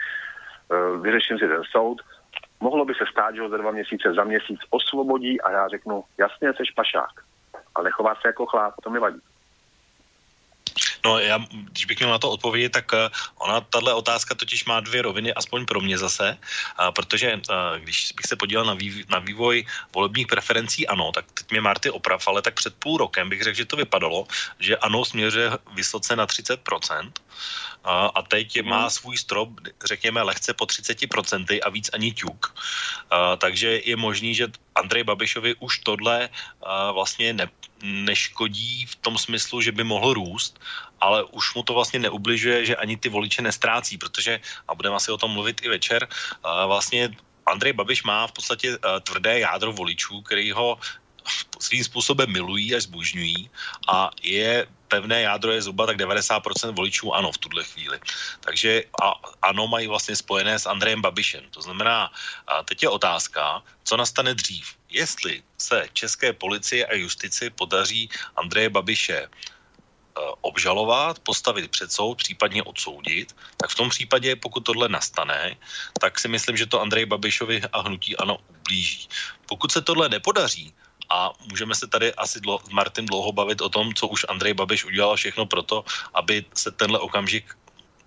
K: uh, vyřeším si ten soud, mohlo by se stát, že ho za dva měsíce, za měsíc osvobodí a já řeknu, jasně, jsi pašák, ale nechová se jako chlap, to mi vadí.
A: No já, když bych měl na to odpovědět, tak uh, ona, tahle otázka totiž má dvě roviny, aspoň pro mě zase, uh, protože uh, když bych se podíval na, vývoj, na vývoj volebních preferencí ANO, tak teď mě Marty oprav, ale tak před půl rokem bych řekl, že to vypadalo, že ANO směřuje vysoce na 30%, a teď má svůj strop, řekněme, lehce po 30% a víc ani ťuk. Takže je možný, že Andrej Babišovi už tohle vlastně ne, neškodí v tom smyslu, že by mohl růst, ale už mu to vlastně neubližuje, že ani ty voliče nestrácí, protože, a budeme asi o tom mluvit i večer, vlastně Andrej Babiš má v podstatě tvrdé jádro voličů, který ho svým způsobem milují až zbožňují a je pevné jádro je zhruba tak 90% voličů ano v tuhle chvíli. Takže a, ano mají vlastně spojené s Andrejem Babišem. To znamená, a teď je otázka, co nastane dřív. Jestli se české policie a justici podaří Andreje Babiše e, obžalovat, postavit před soud, případně odsoudit, tak v tom případě, pokud tohle nastane, tak si myslím, že to Andrej Babišovi a hnutí ano ublíží. Pokud se tohle nepodaří, a můžeme se tady asi dlo, s Martin dlouho bavit o tom, co už Andrej Babiš udělal všechno proto, aby se tenhle okamžik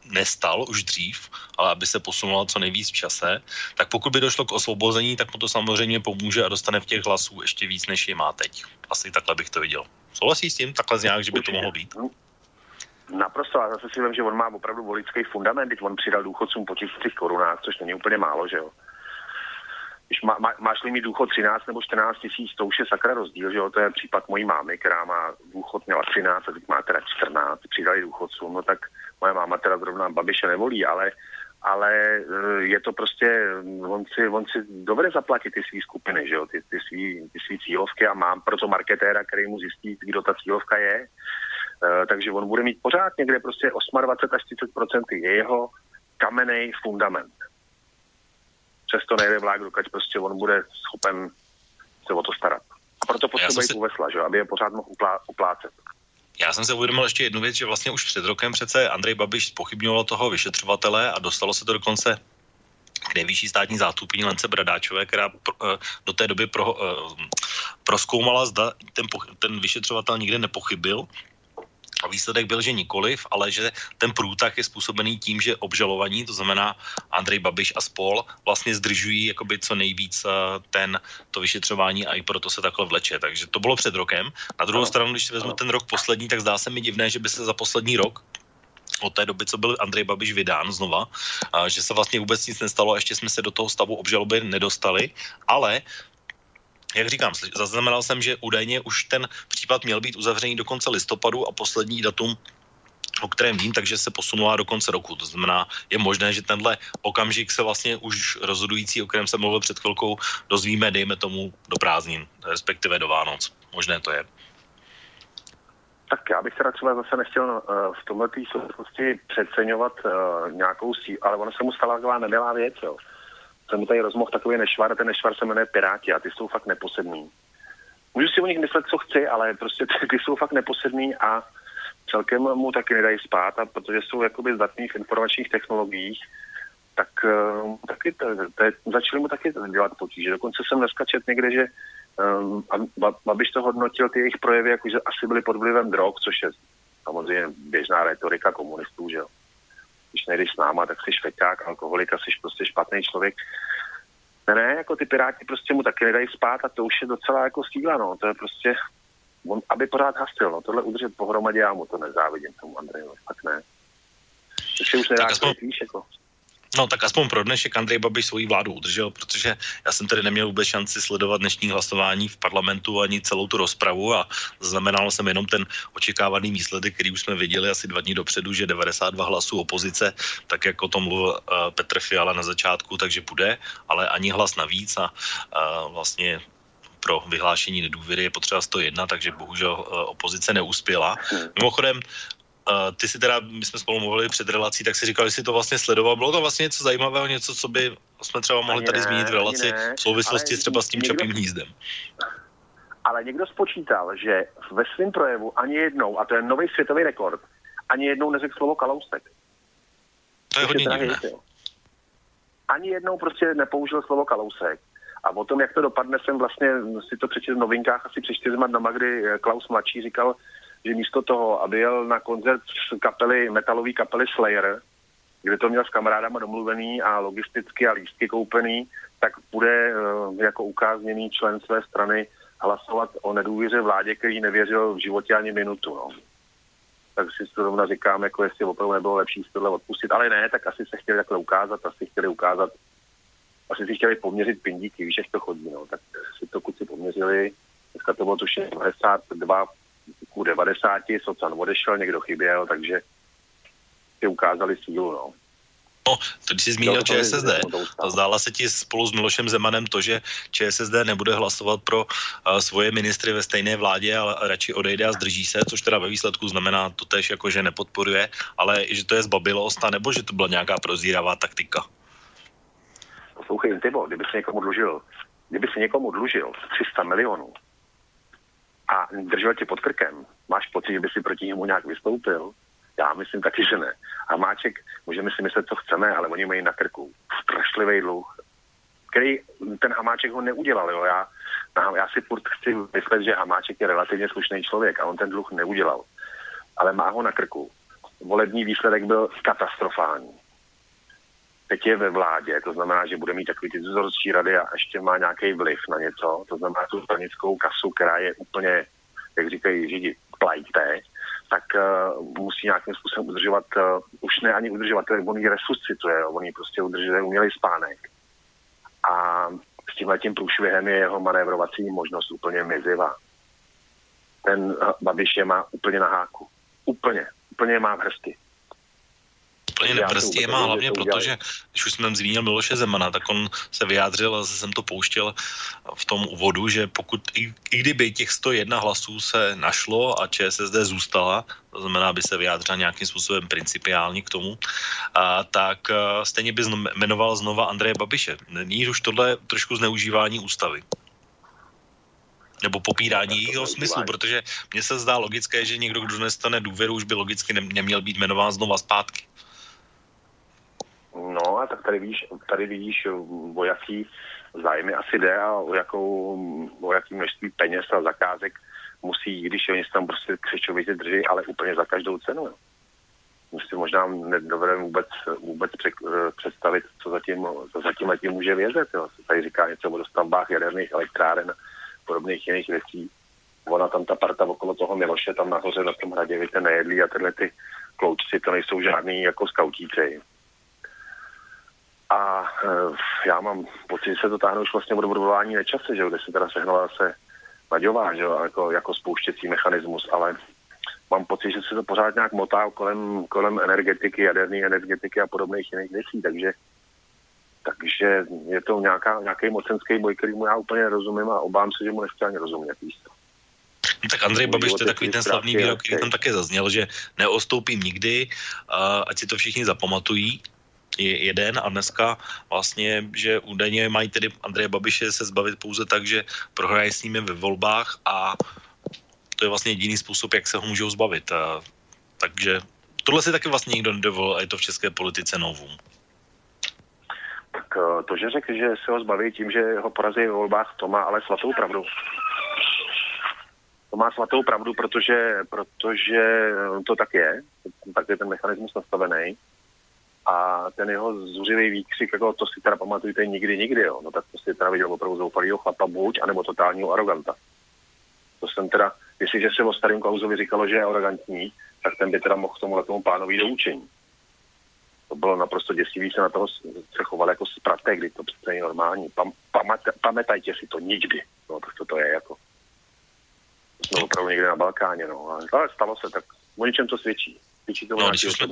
A: nestal už dřív, ale aby se posunula co nejvíc v čase, tak pokud by došlo k osvobození, tak mu to samozřejmě pomůže a dostane v těch hlasů ještě víc, než je má teď. Asi takhle bych to viděl. Souhlasí s tím takhle nějak, že by to mohlo být?
K: Naprosto, a zase si vím, že on má opravdu volický fundament, teď on přidal důchodcům po tisících korunách, což není úplně málo, že jo když má, má, máš-li mi důchod 13 nebo 14 tisíc, to už je sakra rozdíl, že jo, to je případ mojí mámy, která má důchod, měla 13 a teď má teda 14, přidali důchodcům, no tak moje máma teda zrovna Babiše nevolí, ale ale eh, je to prostě, on si, on si dovede zaplatit ty své skupiny, že jo, ty, ty svý, ty svý cílovky a mám proto marketéra, který mu zjistí, kdo ta cílovka je, uh, takže on bude mít pořád někde prostě 28 až 30 je jeho kamenej fundament přesto nejde vlák, dokud prostě on bude schopen se o to starat. A proto potřebuje si... uvesla, že? aby je pořád mohl uplá, uplácet.
A: Já jsem se uvědomil ještě jednu věc, že vlastně už před rokem přece Andrej Babiš pochybňoval toho vyšetřovatele a dostalo se to dokonce k nejvyšší státní zástupní Lence Bradáčové, která pro, eh, do té doby pro, uh, proskoumala, zda ten, ten vyšetřovatel nikde nepochybil a výsledek byl, že nikoliv, ale že ten průtah je způsobený tím, že obžalovaní, to znamená Andrej Babiš a spol, vlastně zdržují jakoby co nejvíc eh, ten, to vyšetřování a i proto se takhle vleče. Takže to bylo před rokem. Na druhou stranu, když vezmu ten rok poslední, tak zdá se mi divné, že by se za poslední rok od té doby, co byl Andrej Babiš vydán znova, a že se vlastně vůbec nic nestalo a ještě jsme se do toho stavu obžaloby nedostali, ale jak říkám, zaznamenal jsem, že údajně už ten případ měl být uzavřený do konce listopadu a poslední datum o kterém vím, takže se posunula do konce roku. To znamená, je možné, že tenhle okamžik se vlastně už rozhodující, o kterém jsem mluvil před chvilkou, dozvíme, dejme tomu, do prázdnin, respektive do Vánoc. Možné to je.
K: Tak já bych teda třeba zase nechtěl uh, v tomhle souvislosti přeceňovat uh, nějakou sílu, ale ono se mu stala taková nemělá věc, jo jsem tady rozmohl takový nešvar, ten nešvar se jmenuje Piráti a ty jsou fakt neposedný. Můžu si o nich myslet, co chci, ale prostě ty, ty jsou fakt neposedný a celkem mu taky nedají spát, a protože jsou jakoby zdatní v informačních technologiích, tak uh, taky to, to, začali mu taky dělat potíže. Dokonce jsem dneska čet někde, že um, Babiš to hodnotil ty jejich projevy, jako že asi byli pod vlivem drog, což je samozřejmě běžná retorika komunistů, že jo když nejdeš s náma, tak jsi šveťák, alkoholik a jsi prostě špatný člověk. Ne, ne, jako ty piráti prostě mu taky nedají spát a to už je docela jako síla, no. To je prostě, on, aby pořád hastil, no. Tohle udržet pohromadě, já mu to nezávidím tomu Andrejovi, tak ne. To si už nedá, tak víš, jako.
A: No tak aspoň pro dnešek Andrej Babiš svoji vládu udržel, protože já jsem tedy neměl vůbec šanci sledovat dnešní hlasování v parlamentu ani celou tu rozpravu a znamenalo jsem jenom ten očekávaný výsledek, který už jsme viděli asi dva dní dopředu, že 92 hlasů opozice, tak jako o tom mluvil uh, Petr Fiala na začátku, takže bude, ale ani hlas navíc a uh, vlastně pro vyhlášení nedůvěry je potřeba 101, takže bohužel uh, opozice neuspěla. Mimochodem, Uh, ty si teda, my jsme spolu mluvili před relací, tak si říkal, že si to vlastně sledoval. Bylo to vlastně něco zajímavého, něco, co by jsme třeba mohli
K: Ani
A: tady
K: ne,
A: zmínit v relaci
K: ne,
A: v souvislosti
K: ale
A: třeba s tím
K: někdo-
A: čapým hnízdem.
K: Ale někdo spočítal, že ve svém projevu ani jednou, a to je nový světový rekord, ani jednou neřekl slovo kalousek.
A: To je hodně divné.
K: Ani jednou prostě nepoužil slovo kalousek. A o tom, jak to dopadne, jsem vlastně si to přečetl v novinkách asi před čtyřma dnama, kdy Klaus mladší říkal, že místo toho, aby jel na koncert z kapely, metalový kapely Slayer, kde to měl s kamarádama domluvený a logisticky a lístky koupený, tak bude eh, jako ukázněný člen své strany hlasovat o nedůvěře vládě, který nevěřil v životě ani minutu. No. Tak si to rovna říkám, jako jestli opravdu nebylo lepší si tohle odpustit, ale ne, tak asi se chtěli takhle ukázat, asi chtěli ukázat, asi si chtěli poměřit pindíky, víš, jak to chodí, no. tak si to kluci poměřili, dneska to bylo tuším 92 ku 90, Socan odešel, někdo chyběl, takže si ukázali sílu, no.
A: No, to když jsi zmínil
K: to
A: ČSSD,
K: to
A: zdála se ti spolu s Milošem Zemanem to, že ČSSD nebude hlasovat pro uh, svoje ministry ve stejné vládě, ale radši odejde a zdrží se, což teda ve výsledku znamená to tež jako, že nepodporuje, ale i že to je zbabilost, nebo že to byla nějaká prozíravá taktika.
K: Poslouchej, Tybo, kdyby si někomu dlužil, kdyby si někomu dlužil 300 milionů a držel tě pod krkem, máš pocit, že by si proti němu nějak vystoupil? Já myslím taky, že ne. A Máček, můžeme si myslet, co chceme, ale oni mají na krku strašlivý dluh, který ten Hamáček ho neudělal. Jo? Já, já si furt chci myslet, že Hamáček je relativně slušný člověk a on ten dluh neudělal. Ale má ho na krku. Volební výsledek byl katastrofální teď je ve vládě, to znamená, že bude mít takový ty dozorčí rady a ještě má nějaký vliv na něco, to znamená tu stranickou kasu, která je úplně, jak říkají Židi, plajté, tak uh, musí nějakým způsobem udržovat, uh, už ne ani udržovat, je, on ji resuscituje, jo, on ji prostě udržuje umělej spánek. A s tímhle tím průšvihem je jeho manévrovací možnost úplně mizivá. Ten uh, Babiš je má úplně na háku. Úplně. Úplně má v hrsti.
A: Úplně nebrstí je má hlavně proto, že když už jsem zmínil Miloše Zemana, tak on se vyjádřil, a zase jsem to pouštěl v tom úvodu, že pokud i, i kdyby těch 101 hlasů se našlo a ČSSD zůstala, to znamená, aby se vyjádřila nějakým způsobem principiálně k tomu, a, tak a, stejně by jmenoval znova Andreje Babiše. Není už tohle trošku zneužívání ústavy? Nebo popírání jejího smyslu, protože mně se zdá logické, že někdo, kdo nestane důvěru, už by logicky nem- neměl být jmenován znova zpátky.
K: No a tak tady víš, tady vidíš, o jaký zájmy asi jde a o, jakou, o jaký množství peněz a zakázek musí, když oni se tam prostě křičovitě drží, ale úplně za každou cenu. Si možná nedovedeme vůbec, vůbec eh, představit, co zatím, co zatím letím může vězet. Jo. Tady říká něco o dostavbách jaderných elektráren a podobných jiných věcí. Ona tam ta parta okolo toho Miloše tam nahoře na tom hradě, vy ten nejedlí a tyhle ty kloučci, to nejsou žádný jako skautíci. A e, já mám pocit, že se to táhne už vlastně od odvolání nečase, že kde se teda sehnala se Maďová, že jako, jako spouštěcí mechanismus, ale mám pocit, že se to pořád nějak motá kolem, kolem energetiky, jaderné energetiky a podobných jiných věcí, takže takže je to nějaká, nějaký mocenský boj, který mu já úplně nerozumím a obávám se, že mu nechci ani rozumět. co.
A: No tak Andrej Babiš, to je takový ten slavný výrok, který tam také zazněl, že neostoupím nikdy, ať si to všichni zapamatují, jeden a dneska vlastně, že údajně mají tedy Andreje Babiše se zbavit pouze tak, že prohrají s nimi ve volbách a to je vlastně jediný způsob, jak se ho můžou zbavit. A, takže tohle si taky vlastně nikdo nedovolil a je to v české politice novum.
K: Tak eh, to, že řekl, že se ho zbaví tím, že ho porazí ve volbách, to má ale svatou pravdu. To má svatou pravdu, protože, protože to tak je, tak je ten mechanismus nastavený. A ten jeho zuřivý výkřik, jako to si teda pamatujte nikdy, nikdy, jo. No tak to si teda viděl opravdu zoufalýho chlapa buď, anebo totálního aroganta. To jsem teda, jestliže se o starém Klausovi říkalo, že je arrogantní, tak ten by teda mohl tomu tomu pánovi do učení. To bylo naprosto děsivý, se na toho se choval jako zpratek, kdy to není normální. Pam, pamat, pamětajte si to nikdy. No, tak to, to je jako. To jsme opravdu někde na Balkáně, no. Ale, stalo se, tak o ničem to svědčí. O
A: No, když už jsme-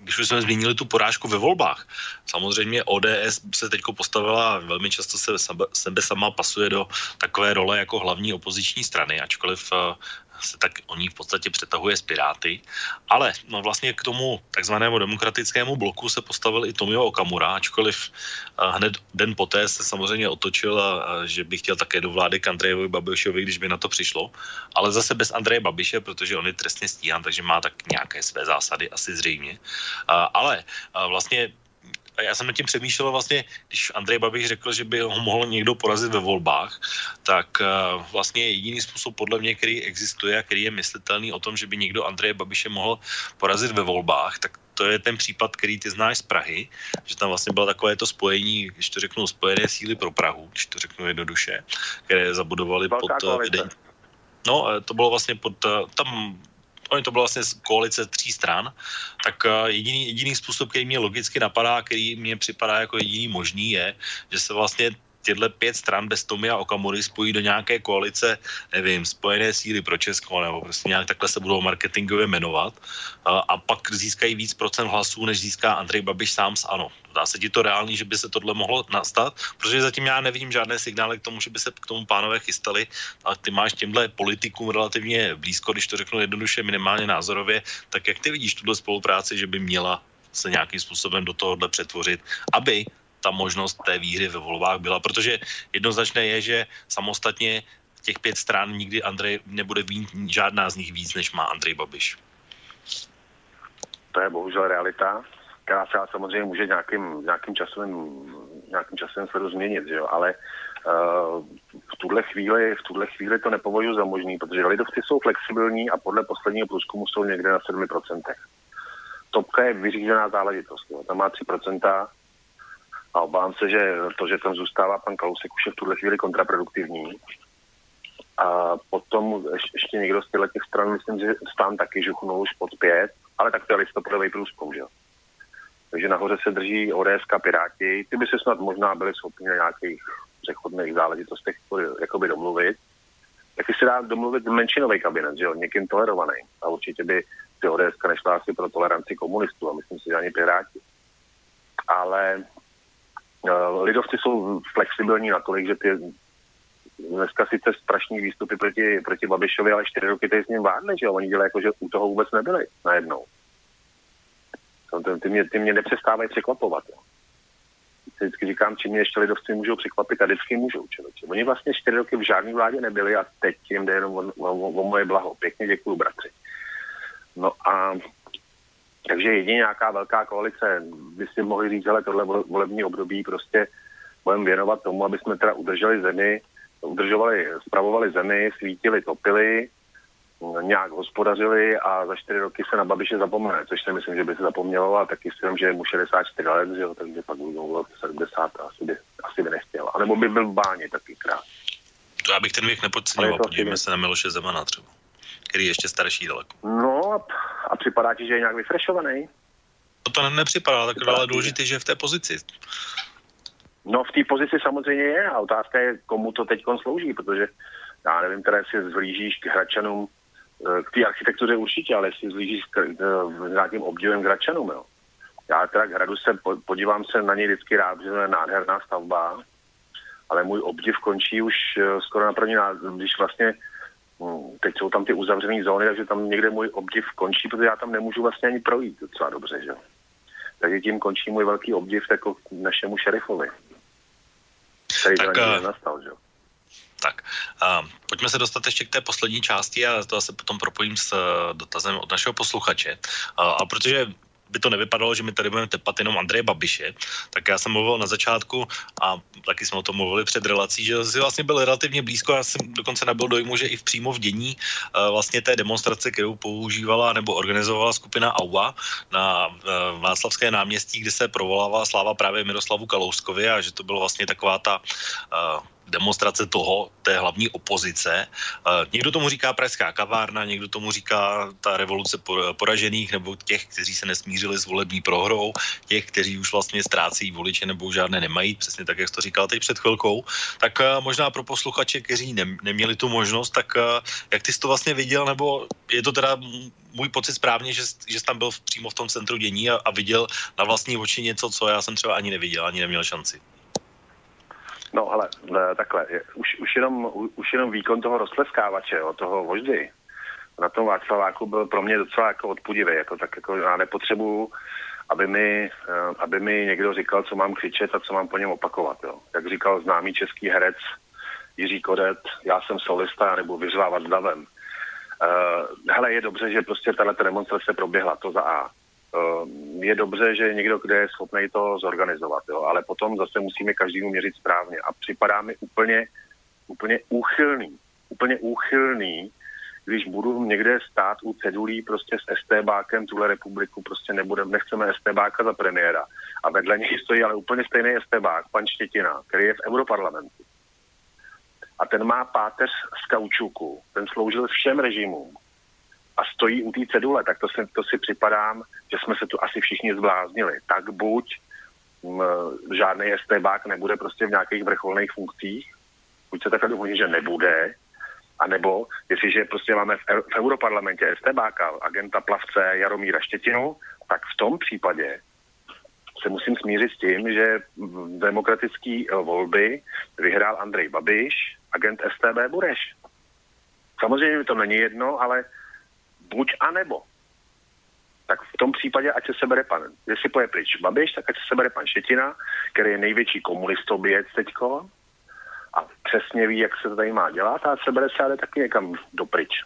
A: když už jsme zmínili tu porážku ve volbách, samozřejmě ODS se teď postavila a velmi často se sebe, sebe sama pasuje do takové role jako hlavní opoziční strany, ačkoliv uh, se tak o ní v podstatě přetahuje z Piráty. Ale no vlastně k tomu takzvanému demokratickému bloku se postavil i Tomio Okamura, ačkoliv hned den poté se samozřejmě otočil, že by chtěl také do vlády k Andrejovi Babišovi, když by na to přišlo. Ale zase bez Andreje Babiše, protože on je trestně stíhán, takže má tak nějaké své zásady, asi zřejmě. Ale vlastně já jsem nad tím přemýšlel vlastně, když Andrej Babiš řekl, že by ho mohl někdo porazit ve volbách, tak uh, vlastně jediný způsob podle mě, který existuje a který je myslitelný o tom, že by někdo Andreje Babiše mohl porazit ve volbách, tak to je ten případ, který ty znáš z Prahy, že tam vlastně bylo takové to spojení, když to řeknu, spojené síly pro Prahu, když to řeknu jednoduše, které zabudovali pod vedení. No, to bylo vlastně pod, tam oni to byla vlastně koalice tří stran, tak jediný, jediný způsob, který mě logicky napadá, který mě připadá jako jediný možný je, že se vlastně těchto pět stran bez Tomia Okamury spojí do nějaké koalice, nevím, spojené síly pro Česko, nebo prostě nějak takhle se budou marketingově jmenovat a, a pak získají víc procent hlasů, než získá Andrej Babiš sám z ANO. Dá se ti to reálný, že by se tohle mohlo nastat? Protože zatím já nevidím žádné signály k tomu, že by se k tomu pánové chystali a ty máš těmhle politikům relativně blízko, když to řeknu jednoduše minimálně názorově, tak jak ty vidíš tuhle spolupráci, že by měla se nějakým způsobem do tohohle přetvořit, aby ta možnost té výhry ve volbách byla, protože jednoznačné je, že samostatně těch pět stran nikdy Andrej nebude mít žádná z nich víc, než má Andrej Babiš.
K: To je bohužel realita, která se samozřejmě může nějakým, nějakým časovým, nějakým časem se změnit, že jo? ale uh, v tuhle chvíli, v tuhle chvíli to nepovažuji za možný, protože lidovci jsou flexibilní a podle posledního průzkumu jsou někde na 7%. Topka je vyřízená záležitost. Jo? Tam má 3%, a obávám se, že to, že tam zůstává pan Kalousek, už je v tuhle chvíli kontraproduktivní. A potom ještě někdo z těch stran, myslím, že stán taky žuchnul už pod pět, ale tak to je listopadový průzkum, že Takže nahoře se drží ODS a Piráti. Ty by se snad možná byli schopni na nějakých přechodných záležitostech jakoby domluvit. Taky se dá domluvit menšinový kabinet, že jo, někým tolerovaný. A určitě by ty ODS nešla asi pro toleranci komunistů a myslím si, že ani Piráti. Ale lidovci jsou flexibilní natolik, že ty dneska sice strašní výstupy proti, proti Babišovi, ale čtyři roky tady s ním vládne, že? Oni dělají jako, že u toho vůbec nebyli najednou. Ty mě, ty mě nepřestávají překvapovat. Jo. Vždycky říkám, čím mě ještě lidovci můžou překvapit a vždycky můžou. Člověče. Oni vlastně čtyři roky v žádné vládě nebyli a teď jim jde jenom o, o, o moje blaho. Pěkně děkuju, bratři. No a takže jedině nějaká velká koalice by si mohli říct, ale tohle volební období prostě budeme věnovat tomu, aby jsme teda udrželi zemi, udržovali, spravovali zemi, svítili, topili, nějak hospodařili a za čtyři roky se na Babiše zapomene, což si myslím, že by se zapomnělo a taky si že je mu 64 let, že jo, takže pak budou 70 a asi by, asi by nechtěl. A nebo by byl v báně taky krát.
A: To já bych ten věk nepodceňoval, podívejme se na Miloše Zemana třeba který je ještě starší daleko.
K: No a, připadá ti, že je nějak vyfrešovaný?
A: No to nepřipadá, tak ale důležité, že je v té pozici.
K: No v té pozici samozřejmě je a otázka je, komu to teď slouží, protože já nevím, teda jestli zhlížíš k Hračanům, eh, k té architektuře určitě, ale jestli zhlížíš k, k, k nějakým obdivem k Hračanům, jo. Já teda k hradu se podívám se na něj vždycky rád, že to je nádherná stavba, ale můj obdiv končí už eh, skoro na první když vlastně teď jsou tam ty uzavřené zóny, takže tam někde můj obdiv končí, protože já tam nemůžu vlastně ani projít docela dobře, že? Takže tím končí můj velký obdiv jako našemu šerifovi, který tak, to uh, nastal, že?
A: Tak, uh, pojďme se dostat ještě k té poslední části a to se potom propojím s uh, dotazem od našeho posluchače. Uh, a protože by to nevypadalo, že my tady budeme tepat jenom Andreje Babiše, tak já jsem mluvil na začátku a taky jsme o tom mluvili před relací, že si vlastně byl relativně blízko, já jsem dokonce nabyl dojmu, že i v přímo v dění uh, vlastně té demonstrace, kterou používala nebo organizovala skupina AUA na uh, Václavské náměstí, kde se provolávala sláva právě Miroslavu Kalouskovi a že to bylo vlastně taková ta uh, demonstrace toho, té hlavní opozice. Někdo tomu říká pražská kavárna, někdo tomu říká ta revoluce poražených nebo těch, kteří se nesmířili s volební prohrou, těch, kteří už vlastně ztrácí voliče nebo žádné nemají, přesně tak, jak to říkal teď před chvilkou. Tak možná pro posluchače, kteří ne, neměli tu možnost, tak jak ty jsi to vlastně viděl, nebo je to teda můj pocit správně, že, že jsi tam byl přímo v tom centru dění a, a viděl na vlastní oči něco, co já jsem třeba ani neviděl, ani neměl šanci.
K: No ale takhle, už, už, jenom, už jenom výkon toho roztleskávače, jo, toho voždy, na tom Václaváku byl pro mě docela jako odpudivý, jako tak jako já nepotřebuju, aby mi, eh, aby mi někdo říkal, co mám křičet a co mám po něm opakovat, jo. Jak říkal známý český herec Jiří Kodet, já jsem solista, nebo vyřvávat davem. Uh, hele, je dobře, že prostě tato demonstrace proběhla, to za A. Uh, je dobře, že někdo, kde je schopný to zorganizovat, jo, ale potom zase musíme každému měřit správně a připadá mi úplně, úplně úchylný, úplně úchylný, když budu někde stát u cedulí prostě s STBákem tuhle republiku, prostě nebudeme, nechceme STBáka za premiéra. A vedle něj stojí ale úplně stejný STBák, pan Štětina, který je v Europarlamentu. A ten má páteř z kaučuku, ten sloužil všem režimům a stojí u té cedule, tak to si, to si připadám, že jsme se tu asi všichni zbláznili. Tak buď m, žádný STBák nebude prostě v nějakých vrcholných funkcích, buď se takhle domluví, že nebude, a nebo jestliže prostě máme v, v Europarlamentě STBáka, agenta plavce Jaromíra Štětinu, tak v tom případě se musím smířit s tím, že v demokratické volby vyhrál Andrej Babiš, agent STB Bureš. Samozřejmě to není jedno, ale buď a nebo. Tak v tom případě, ať se sebere pan, jestli poje pryč Babiš, tak ať se sebere pan Šetina, který je největší komunistoběc teďko, a přesně ví, jak se to tady má dělat a sebere se ale taky někam dopryč.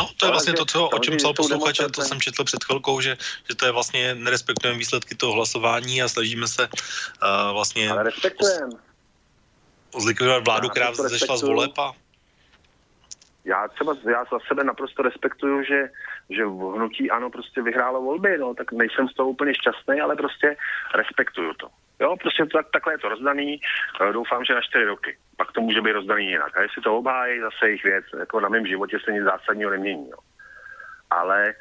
A: No, to je vlastně to, co, o čem psal posluchač, to jsem četl před chvilkou, že, že to je vlastně, nerespektujeme výsledky toho hlasování a snažíme se uh, vlastně...
K: Ale respektujeme.
A: Zlikvidovat vládu, která zešla z voleb a...
K: Já třeba, já za sebe naprosto respektuju, že, že v hnutí ano prostě vyhrálo volby, no, tak nejsem z toho úplně šťastný, ale prostě respektuju to. Jo, prostě to, takhle je to rozdaný, doufám, že na čtyři roky. Pak to může být rozdaný jinak. A jestli to obhájí, zase jejich věc, jako na mém životě se nic zásadního nemění. Jo. Ale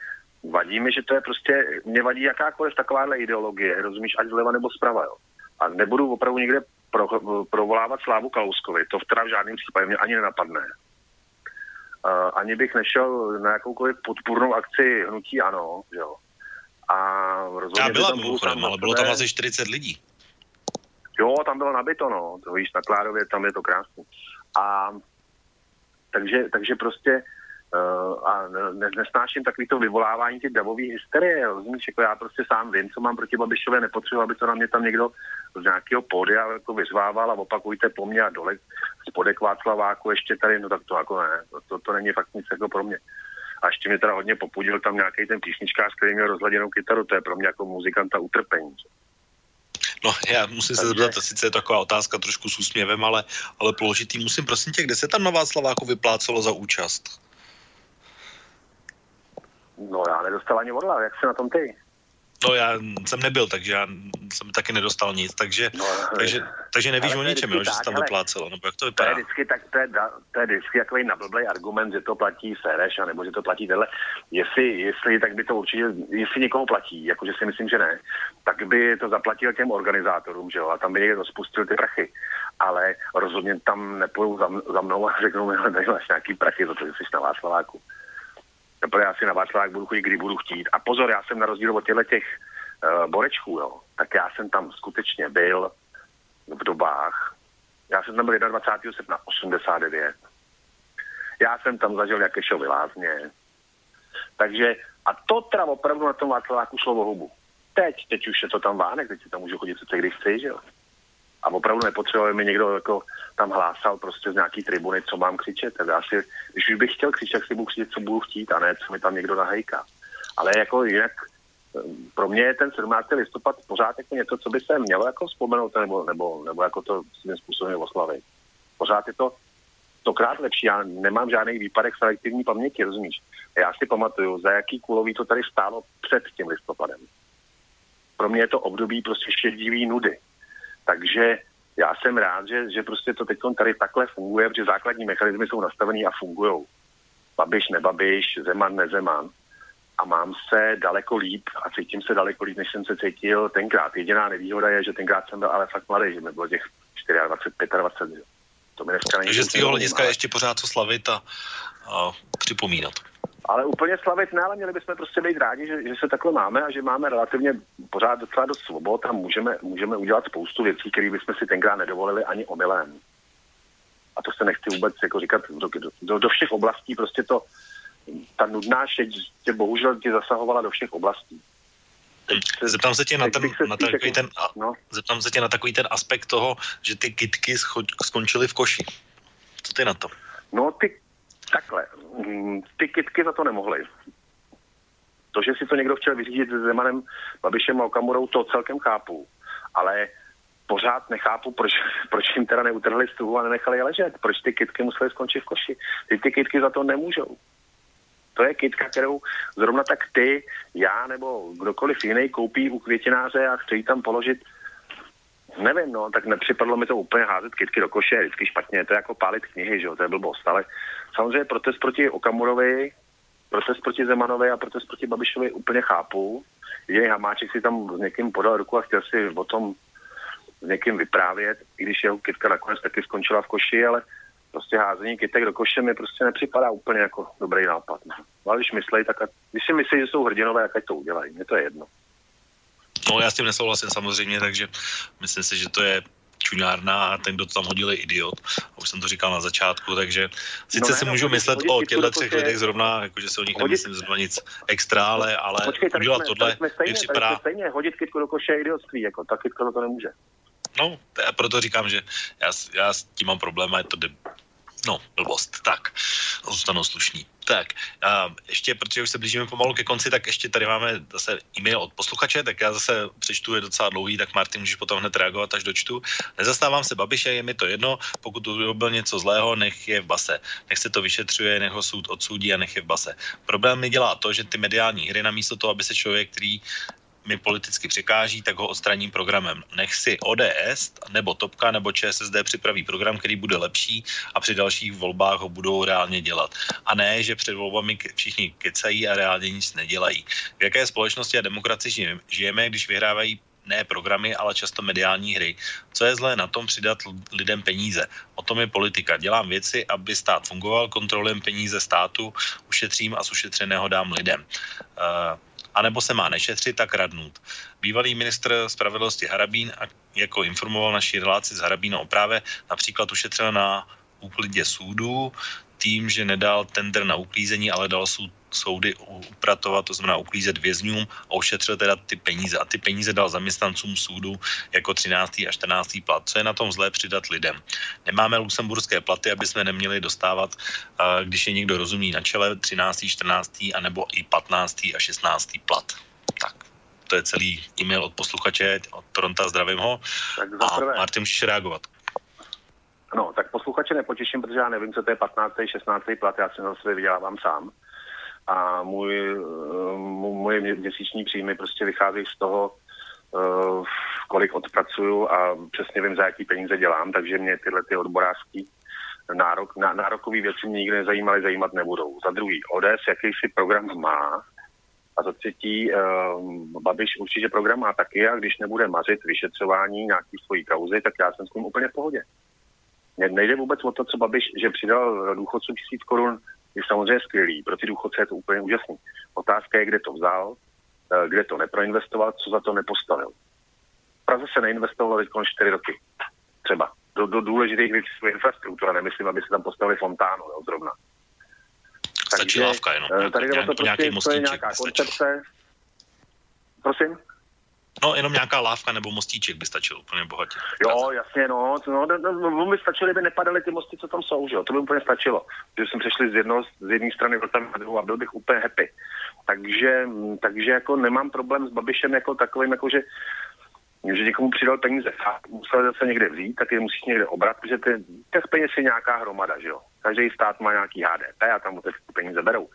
K: vadí mi, že to je prostě, mě vadí jakákoliv takováhle ideologie, rozumíš, ať zleva nebo zprava, jo. A nebudu opravdu někde pro, provolávat slávu Kalouskovi, to v teda v žádném případě mě ani nenapadne. Ani bych nešel na jakoukoliv podpůrnou akci hnutí ano, jo. A rozhodně
A: Já byla mimochodem, ale bylo tam asi 40 lidí.
K: Jo, tam bylo nabito, no. To víš, na Klárově, tam je to krásné. A takže, takže prostě a ne, nesnáším takový to vyvolávání ty davový hysterie, rozumíš, jako já prostě sám vím, co mám proti Babišové, nepotřebuji, aby to na mě tam někdo z nějakého pódia jako vyzvával a opakujte po mně a dole spodek Václaváku ještě tady, no tak to jako ne, to, to, není fakt nic jako pro mě. A ještě mě teda hodně popudil tam nějaký ten písničkář, který měl rozladěnou kytaru, to je pro mě jako muzikanta utrpení.
A: No, já musím se zeptat, to sice je taková otázka trošku s úsměvem, ale, ale položitý musím, prosím tě, kde se tam na Václaváku vyplácelo za účast?
K: No, já nedostal ani odla, jak se na tom ty?
A: No já jsem nebyl, takže já jsem taky nedostal nic, takže, no, takže, takže nevíš o ničem, jo, že se tam hele, vyplácelo, nebo jak to vypadá?
K: To je vždycky, tak, to je, to je vždycky takový nablblý argument, že to platí Sereš, nebo že to platí tenhle. Jestli, jestli, tak by to určitě, jestli někoho platí, jakože si myslím, že ne, tak by to zaplatil těm organizátorům, že jo, a tam by někdo spustil ty prachy. Ale rozhodně tam nepůjdou za, za mnou a řeknou mi, tady máš nějaký prachy za to, že jsi na Václaváku. Teprve já si na Václavák budu chodit, kdy budu chtít. A pozor, já jsem na rozdíl od těchto těch uh, borečků, jo, tak já jsem tam skutečně byl v dobách, já jsem tam byl 21. srpna 89. Já jsem tam zažil jaké šovy lázně. Takže, a to teda opravdu na tom Václaváku šlo o hubu. Teď, teď už je to tam vánek, teď si tam můžu chodit co kdy chci, že jo. A opravdu nepotřebuje mi někdo jako tam hlásal prostě z nějaký tribuny, co mám křičet. Tak já si, když bych chtěl křičet, tak si budu křičet, co budu chtít, a ne, co mi tam někdo nahejká. Ale jako jinak pro mě je ten 17. listopad pořád jako něco, co by se mělo jako vzpomenout nebo, nebo, nebo jako to svým způsobem oslavit. Pořád je to stokrát lepší. Já nemám žádný výpadek selektivní paměti, rozumíš? Já si pamatuju, za jaký kulový to tady stálo před tím listopadem. Pro mě je to období prostě šedivý nudy. Takže já jsem rád, že, že prostě to teď tady takhle funguje, protože základní mechanismy jsou nastavený a fungují. Babiš, nebabiš, zeman, nezeman. A mám se daleko líp a cítím se daleko líp, než jsem se cítil tenkrát. Jediná nevýhoda je, že tenkrát jsem byl ale fakt mladý, že mi bylo těch 24, 25. To mi dneska není.
A: Takže z tvého hlediska ještě pořád co slavit a, a připomínat.
K: Ale úplně slavit ne, ale měli bychom prostě být rádi, že, že se takhle máme a že máme relativně pořád docela dost svobod a můžeme, můžeme udělat spoustu věcí, které bychom si tenkrát nedovolili ani omylem. a to se nechci vůbec jako říkat do, do, do všech oblastí, prostě to, ta nudná šeť tě bohužel tě zasahovala do všech oblastí.
A: Zeptám se tě na ten, na ten, takový ten, no. zeptám se tě na takový ten aspekt toho, že ty kitky skončily v koši. Co ty na to?
K: No ty, takhle, mm, ty kitky za to nemohly. To, že si to někdo chtěl vyřídit s Zemanem, Babišem a Okamurou, to celkem chápu. Ale pořád nechápu, proč, proč jim teda neutrhli stuhu a nenechali je ležet. Proč ty kitky musely skončit v koši. Ty ty kitky za to nemůžou. To je kitka, kterou zrovna tak ty, já nebo kdokoliv jiný koupí u květináře a chce tam položit Nevím, no, tak nepřipadlo mi to úplně házet kytky do koše, je vždycky špatně, to je jako pálit knihy, že jo, to je blbost, ale samozřejmě protest proti Okamurovi, protest proti Zemanovi a protest proti Babišovi úplně chápu. Jediný Hamáček si tam s někým podal ruku a chtěl si o tom s někým vyprávět, i když jeho kytka nakonec taky skončila v koši, ale prostě házení kytek do koše mi prostě nepřipadá úplně jako dobrý nápad. No. Ale když myslej, tak a, když si myslí, že jsou hrdinové, jak ať to udělají, mně to je jedno.
A: No já s tím nesouhlasím samozřejmě, takže myslím si, že to je čuňárna a ten, kdo to tam hodil, je idiot. A už jsem to říkal na začátku, takže sice no ne, si no, můžu myslet o těchto třech lidech zrovna, jakože se o nich hodit... nemyslím zrovna nic extra, ale, ale
K: Počkej,
A: udělat
K: jsme,
A: tohle
K: jsme stejně,
A: mi připadá...
K: stejně, hodit kytku do koše je idiotství, jako, ta kytka to, to nemůže.
A: No, já proto říkám, že já, já s tím mám problém a je to de, No, blbost. Tak, zůstanou slušní. Tak, a ještě, protože už se blížíme pomalu ke konci, tak ještě tady máme zase e-mail od posluchače, tak já zase přečtu, je docela dlouhý, tak Martin, můžeš potom hned reagovat, až dočtu. Nezastávám se Babiše, je mi to jedno, pokud to byl něco zlého, nech je v base. Nech se to vyšetřuje, nech ho soud odsoudí a nech je v base. Problém mi dělá to, že ty mediální hry, namísto toho, aby se člověk, který mi politicky překáží, tak ho odstraním programem. Nech si ODS nebo Topka nebo ČSSD připraví program, který bude lepší a při dalších volbách ho budou reálně dělat. A ne, že před volbami všichni kecají a reálně nic nedělají. V jaké společnosti a demokracii žijeme, když vyhrávají ne programy, ale často mediální hry. Co je zlé na tom přidat lidem peníze? O tom je politika. Dělám věci, aby stát fungoval, kontrolujem peníze státu, ušetřím a z ušetřeného dám lidem. Uh, anebo se má nešetřit, tak radnout. Bývalý ministr spravedlnosti Harabín, jako informoval naší relaci z Harabína o práve, například ušetřil na úklidě súdu tím, že nedal tender na uklízení, ale dal soud, soudy upratovat, to znamená uklízet vězňům a ušetřil teda ty peníze. A ty peníze dal zaměstnancům soudu jako 13. a 14. plat. Co je na tom zlé přidat lidem? Nemáme luxemburské platy, aby jsme neměli dostávat, když je někdo rozumí na čele, 13., 14. a nebo i 15. a 16. plat. Tak, to je celý e-mail od posluchače, od Toronta, zdravím ho. Tak a Martin, můžeš reagovat.
K: No, tak posluchače nepotěším, protože já nevím, co to je 15. 16. plat, já si na sebe vydělávám sám a můj, eh, moje měsíční příjmy prostě vychází z toho, eh, kolik odpracuju a přesně vím, za jaký peníze dělám, takže mě tyhle ty odborářský nárok, na, nárokové věci mě nikdy nezajímaly, zajímat nebudou. Za druhý, ODS jakýsi program má a za třetí, uh, Babiš určitě program má taky a když nebude mařit vyšetřování nějaký svojí kauzy, tak já jsem s tím úplně v pohodě. Nejde vůbec o to, co Babiš, že přidal důchodcům tisíc korun je samozřejmě skvělý. Pro ty důchodce je to úplně úžasný. Otázka je, kde to vzal, eh, kde to neproinvestoval, co za to nepostavil. V Praze se neinvestovalo teď 4 roky. Třeba. Do, do důležitých věcí infrastruktura. Nemyslím, aby se tam postavili fontánu, jo, zrovna.
A: Stačí Takže, lávka jenom.
K: Eh, tady jde to prostě, to je nějaká koncepce. Prosím?
A: No, jenom nějaká lávka nebo mostíček by stačil úplně bohatě.
K: Jo, jasně, no, no, no, no by stačily, by nepadaly ty mosty, co tam jsou, že jo, to by úplně stačilo. Když jsem přešli z, jedno, z jedné strany do tam druhou a byl bych úplně happy. Takže, takže jako nemám problém s Babišem jako takovým, jako že že někomu přidal peníze musel zase někde vzít, tak je musíš někde obrat, protože ty, těch peněz je nějaká hromada, že jo. Každý stát má nějaký HDP a tam mu ty peníze berou.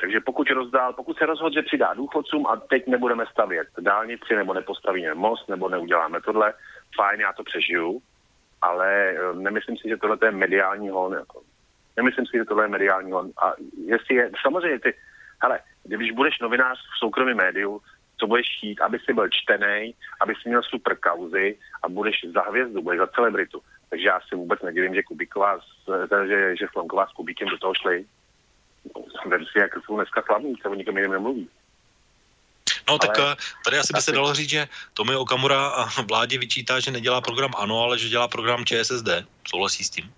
K: Takže pokud rozdál, pokud se rozhodl, že přidá důchodcům a teď nebudeme stavět dálnici nebo nepostavíme most nebo neuděláme tohle, fajn, já to přežiju, ale eh, nemyslím si, že tohle je mediální hon. Jako. Nemyslím si, že tohle je mediální hon. A jestli je, samozřejmě ty, hele, když budeš novinář v soukromém médiu, co budeš chtít, aby si byl čtený, aby si měl super kauzy a budeš za hvězdu, budeš za celebritu. Takže já si vůbec nedivím, že Kubíková, že, že Flonková s Kubíkem do toho šli vem si, jak jsou dneska slavní, se o nikom jiném nemluví.
A: No tak ale, eh, tady asi by se dalo říct, že Tomi Okamura a vládě vyčítá, že nedělá program ANO, ale že dělá program ČSSD. Souhlasí s tím?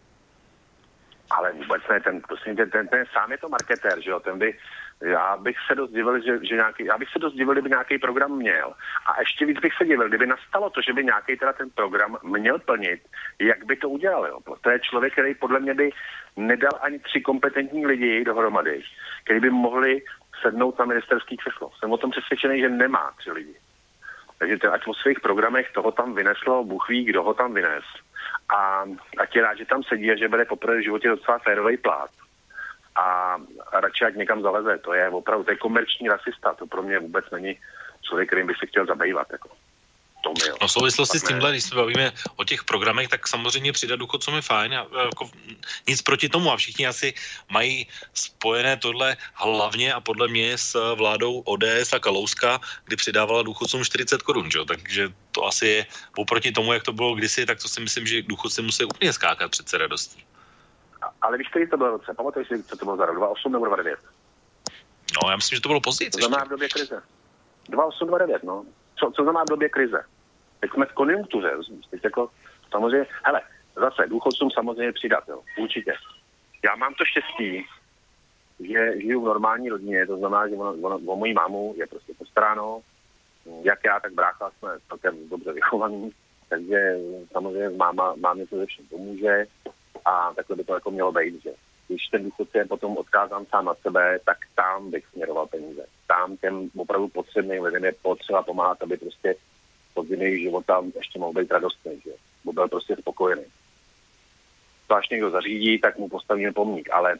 K: Ale vůbec ne, ten, prosím, ten, ten, ten sám je to marketér, že jo, ten by, já bych se dost divil, že, že nějaký, já bych se dost divil, kdyby nějaký program měl. A ještě víc bych se divil, kdyby nastalo to, že by nějaký teda ten program měl plnit, jak by to udělal, jo. To je člověk, který podle mě by nedal ani tři kompetentní lidi dohromady, který by mohli sednout na ministerský křeslo. Jsem o tom přesvědčený, že nemá tři lidi. Takže ten, ať po svých programech toho tam vyneslo, Bůh ví, kdo ho tam vynes. A ať je rád, že tam sedí a že bude poprvé v životě docela férový plát. A, a radši ať někam zaleze. To je opravdu, to je komerční rasista. To pro mě vůbec není člověk, kterým by se chtěl zabývat. Jako.
A: Tomil. No v souvislosti s tímhle, když se bavíme o těch programech, tak samozřejmě přidat důchodcům je fajn. A, jako, nic proti tomu a všichni asi mají spojené tohle hlavně a podle mě s vládou ODS a Kalouska, kdy přidávala důchodcům 40 korun, takže to asi je oproti tomu, jak to bylo kdysi, tak to si myslím, že důchodci musí úplně skákat přece radostí.
K: Ale víš, který to bylo roce? Pamatuješ si, co to bylo za rok? 2,8 nebo 2,9?
A: No, já myslím, že to bylo později.
K: To znamená v době krize. 2,8, 2,9, no. Co, co znamená v době krize? Teď jsme v konjunktuře? Teď jako, samozřejmě, hele, zase důchodcům samozřejmě přidat, jo, určitě. Já mám to štěstí, že žiju v normální rodině, to znamená, že ono, ono, o mojí mámu je prostě postaráno, jak já, tak brácha jsme celkem dobře vychovaný, takže samozřejmě máma, mámě to ze všem pomůže a takhle by to jako mělo být, že když ten důchodce je potom odkázán sám na sebe, tak tam bych směroval peníze. Tam těm opravdu potřebným lidem je potřeba pomáhat, aby prostě pod jejich života ještě mohl být radostný, že bo byl prostě spokojený. To až někdo zařídí, tak mu postavíme pomník, ale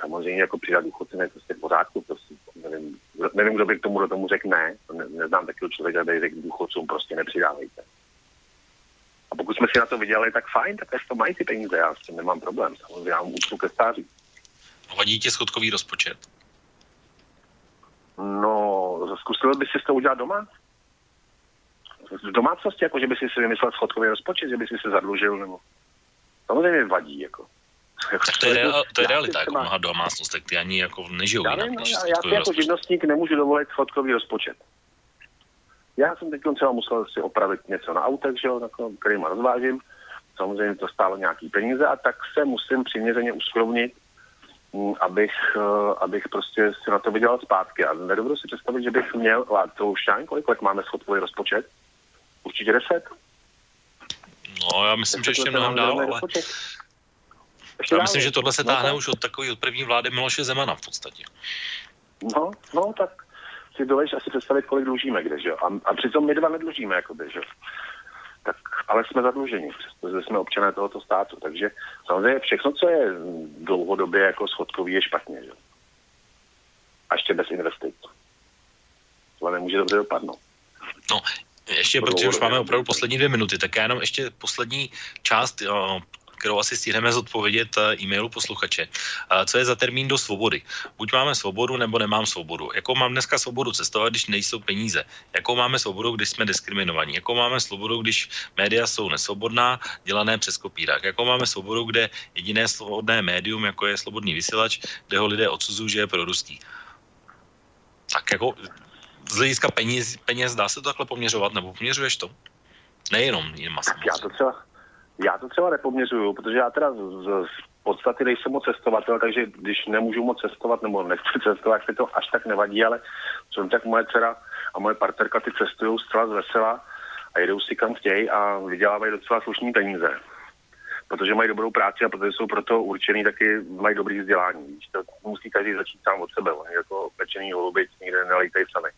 K: samozřejmě jako přidat důchodce je prostě v pořádku, prostě nevím, nevím, kdo by k tomu do tomu řekl ne, ne neznám takového člověka, který řekl důchodcům prostě nepřidávejte. A pokud jsme si na to vydělali, tak fajn, tak to mají ty peníze, já s tím nemám problém, samozřejmě já mám úctu ke stáří.
A: Vadí ti schodkový rozpočet?
K: No, zkusil bys si to udělat doma? v domácnosti, jako že by si si vymyslel schodkový rozpočet, že by si se zadlužil, nebo samozřejmě vadí, jako.
A: Tak to je, real, to je realita, jako mnoha domácnostech, ty ani jako nežijou
K: já,
A: jinak,
K: nevím, já, já si jako živnostník nemůžu dovolit schodkový rozpočet. Já jsem teď třeba musel si opravit něco na autech, že jo, kterým rozvážím. Samozřejmě to stálo nějaký peníze a tak se musím přiměřeně uskrovnit, mm, abych, eh, abych prostě si na to vydělal zpátky. A nedovedu si představit, že bych měl, a to už kolik let máme schodkový rozpočet, Určitě 10.
A: No, já myslím, že ještě mnohem dál, ale... Já myslím, že tohle se no, táhne už od takový od první vlády Miloše Zemana v podstatě.
K: No, no, tak si dovedeš asi představit, kolik dlužíme kde, že A, a přitom my dva nedlužíme, jakoby, že tak, ale jsme zadluženi, protože jsme občané tohoto státu, takže samozřejmě všechno, co je dlouhodobě jako schodkový, je špatně, že A ještě bez investic. To nemůže dobře dopadnout.
A: No, ještě, protože už máme opravdu poslední dvě minuty, tak já jenom ještě poslední část, kterou asi stihneme zodpovědět eh, e-mailu posluchače. Co je za termín do svobody? Buď máme svobodu, nebo nemám svobodu. Jakou mám dneska svobodu cestovat, když nejsou peníze? Jakou máme svobodu, když jsme diskriminovaní? Jakou máme svobodu, když média jsou nesvobodná, dělané přes kopírák? Jakou máme svobodu, kde jediné svobodné médium, jako je slobodný vysílač, kde ho lidé odsuzují, že je pro ruský? Tak jako z hlediska peněz, peněz dá se to takhle poměřovat, nebo poměřuješ to? Nejenom jen masa.
K: Já to třeba, já to třeba nepoměřuju, protože já teda z, z podstaty nejsem moc cestovatel, takže když nemůžu moc cestovat nebo nechci cestovat, tak to až tak nevadí, ale co tak moje dcera a moje partnerka ty cestují zcela z vesela a jedou si kam chtějí a vydělávají docela slušní peníze. Protože mají dobrou práci a protože jsou proto určený, taky mají dobrý vzdělání. Víš, to musí každý začít sám od sebe. Oni jako pečený holubic nikde nelejtej sami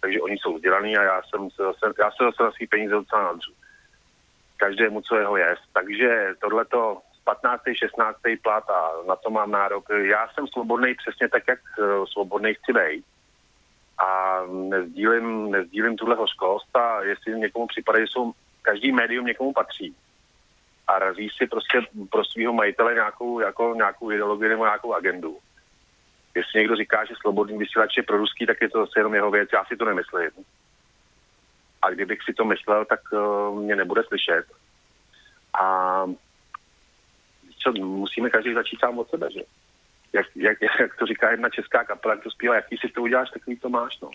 K: takže oni jsou vzdělaní a já jsem se zase, já se zase na svý peníze docela nadřu. Každému, co jeho je. Takže tohleto 15. 16. plat a na to mám nárok. Já jsem svobodný přesně tak, jak uh, svobodný chci být. A nezdílím, nezdílím tuhle hořkost a jestli někomu připadá, že jsou, každý médium někomu patří a razí si prostě pro svého majitele nějakou, jako, nějakou ideologii nebo nějakou agendu Jestli někdo říká, že slobodný vysílač je pro ruský, tak je to zase jenom jeho věc, já si to nemyslím. A kdybych si to myslel, tak uh, mě nebude slyšet. A co, musíme každý začít sám od sebe, že? Jak, jak, jak to říká jedna česká kapela, jak to zpívá, jaký si to uděláš, takový to máš, no.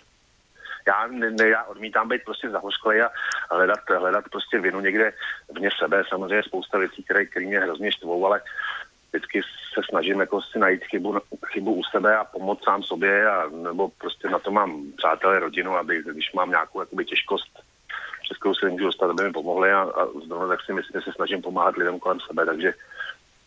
K: Já, ne, ne, já odmítám být prostě zahořklej a hledat, hledat prostě vinu někde vně sebe. Samozřejmě spousta věcí, které, které mě hrozně štvou, ale vždycky se snažím jako si najít chybu, chybu u sebe a pomoct sám sobě, a, nebo prostě na to mám přátelé, rodinu, aby když mám nějakou jakoby, těžkost, přes kterou se nemůžu dostat, aby mi pomohli a, a zrovna tak si myslím, že se snažím pomáhat lidem kolem sebe, takže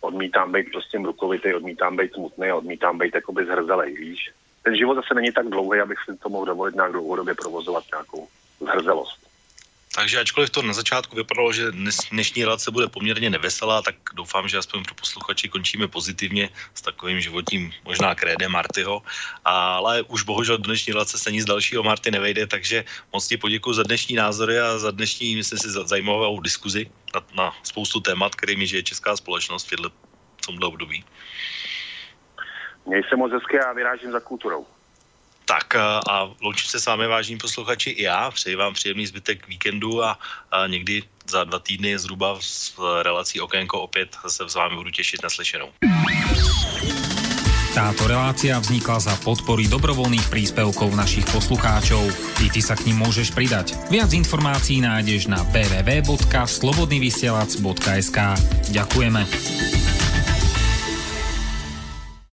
K: odmítám být prostě mrukovitý, odmítám být smutný odmítám být jakoby zhrzelej, víš. Ten život zase není tak dlouhý, abych si to mohl dovolit nějak dlouhodobě provozovat nějakou zhrzelost.
A: Takže ačkoliv to na začátku vypadalo, že dnešní relace bude poměrně neveselá, tak doufám, že aspoň pro posluchači končíme pozitivně s takovým životním možná krédem Martyho. Ale už bohužel do dnešní relace se nic dalšího Marty nevejde, takže moc ti poděkuji za dnešní názory a za dnešní, myslím si, zajímavou diskuzi na, na spoustu témat, kterými žije česká společnost v tomhle období.
K: Měj se moc hezky a vyrážím za kulturou.
A: Tak a loučím se s vámi, vážní posluchači, i já. Přeji vám příjemný zbytek víkendu a, a někdy za dva týdny zhruba v relací Okénko opět se s vámi budu těšit na slyšenou.
P: Táto relácia vznikla za podpory dobrovoľných príspevkov našich poslucháčov. I ty sa k ním môžeš pridať. Viac informácií nájdeš na www.slobodnyvysielac.sk Ďakujeme.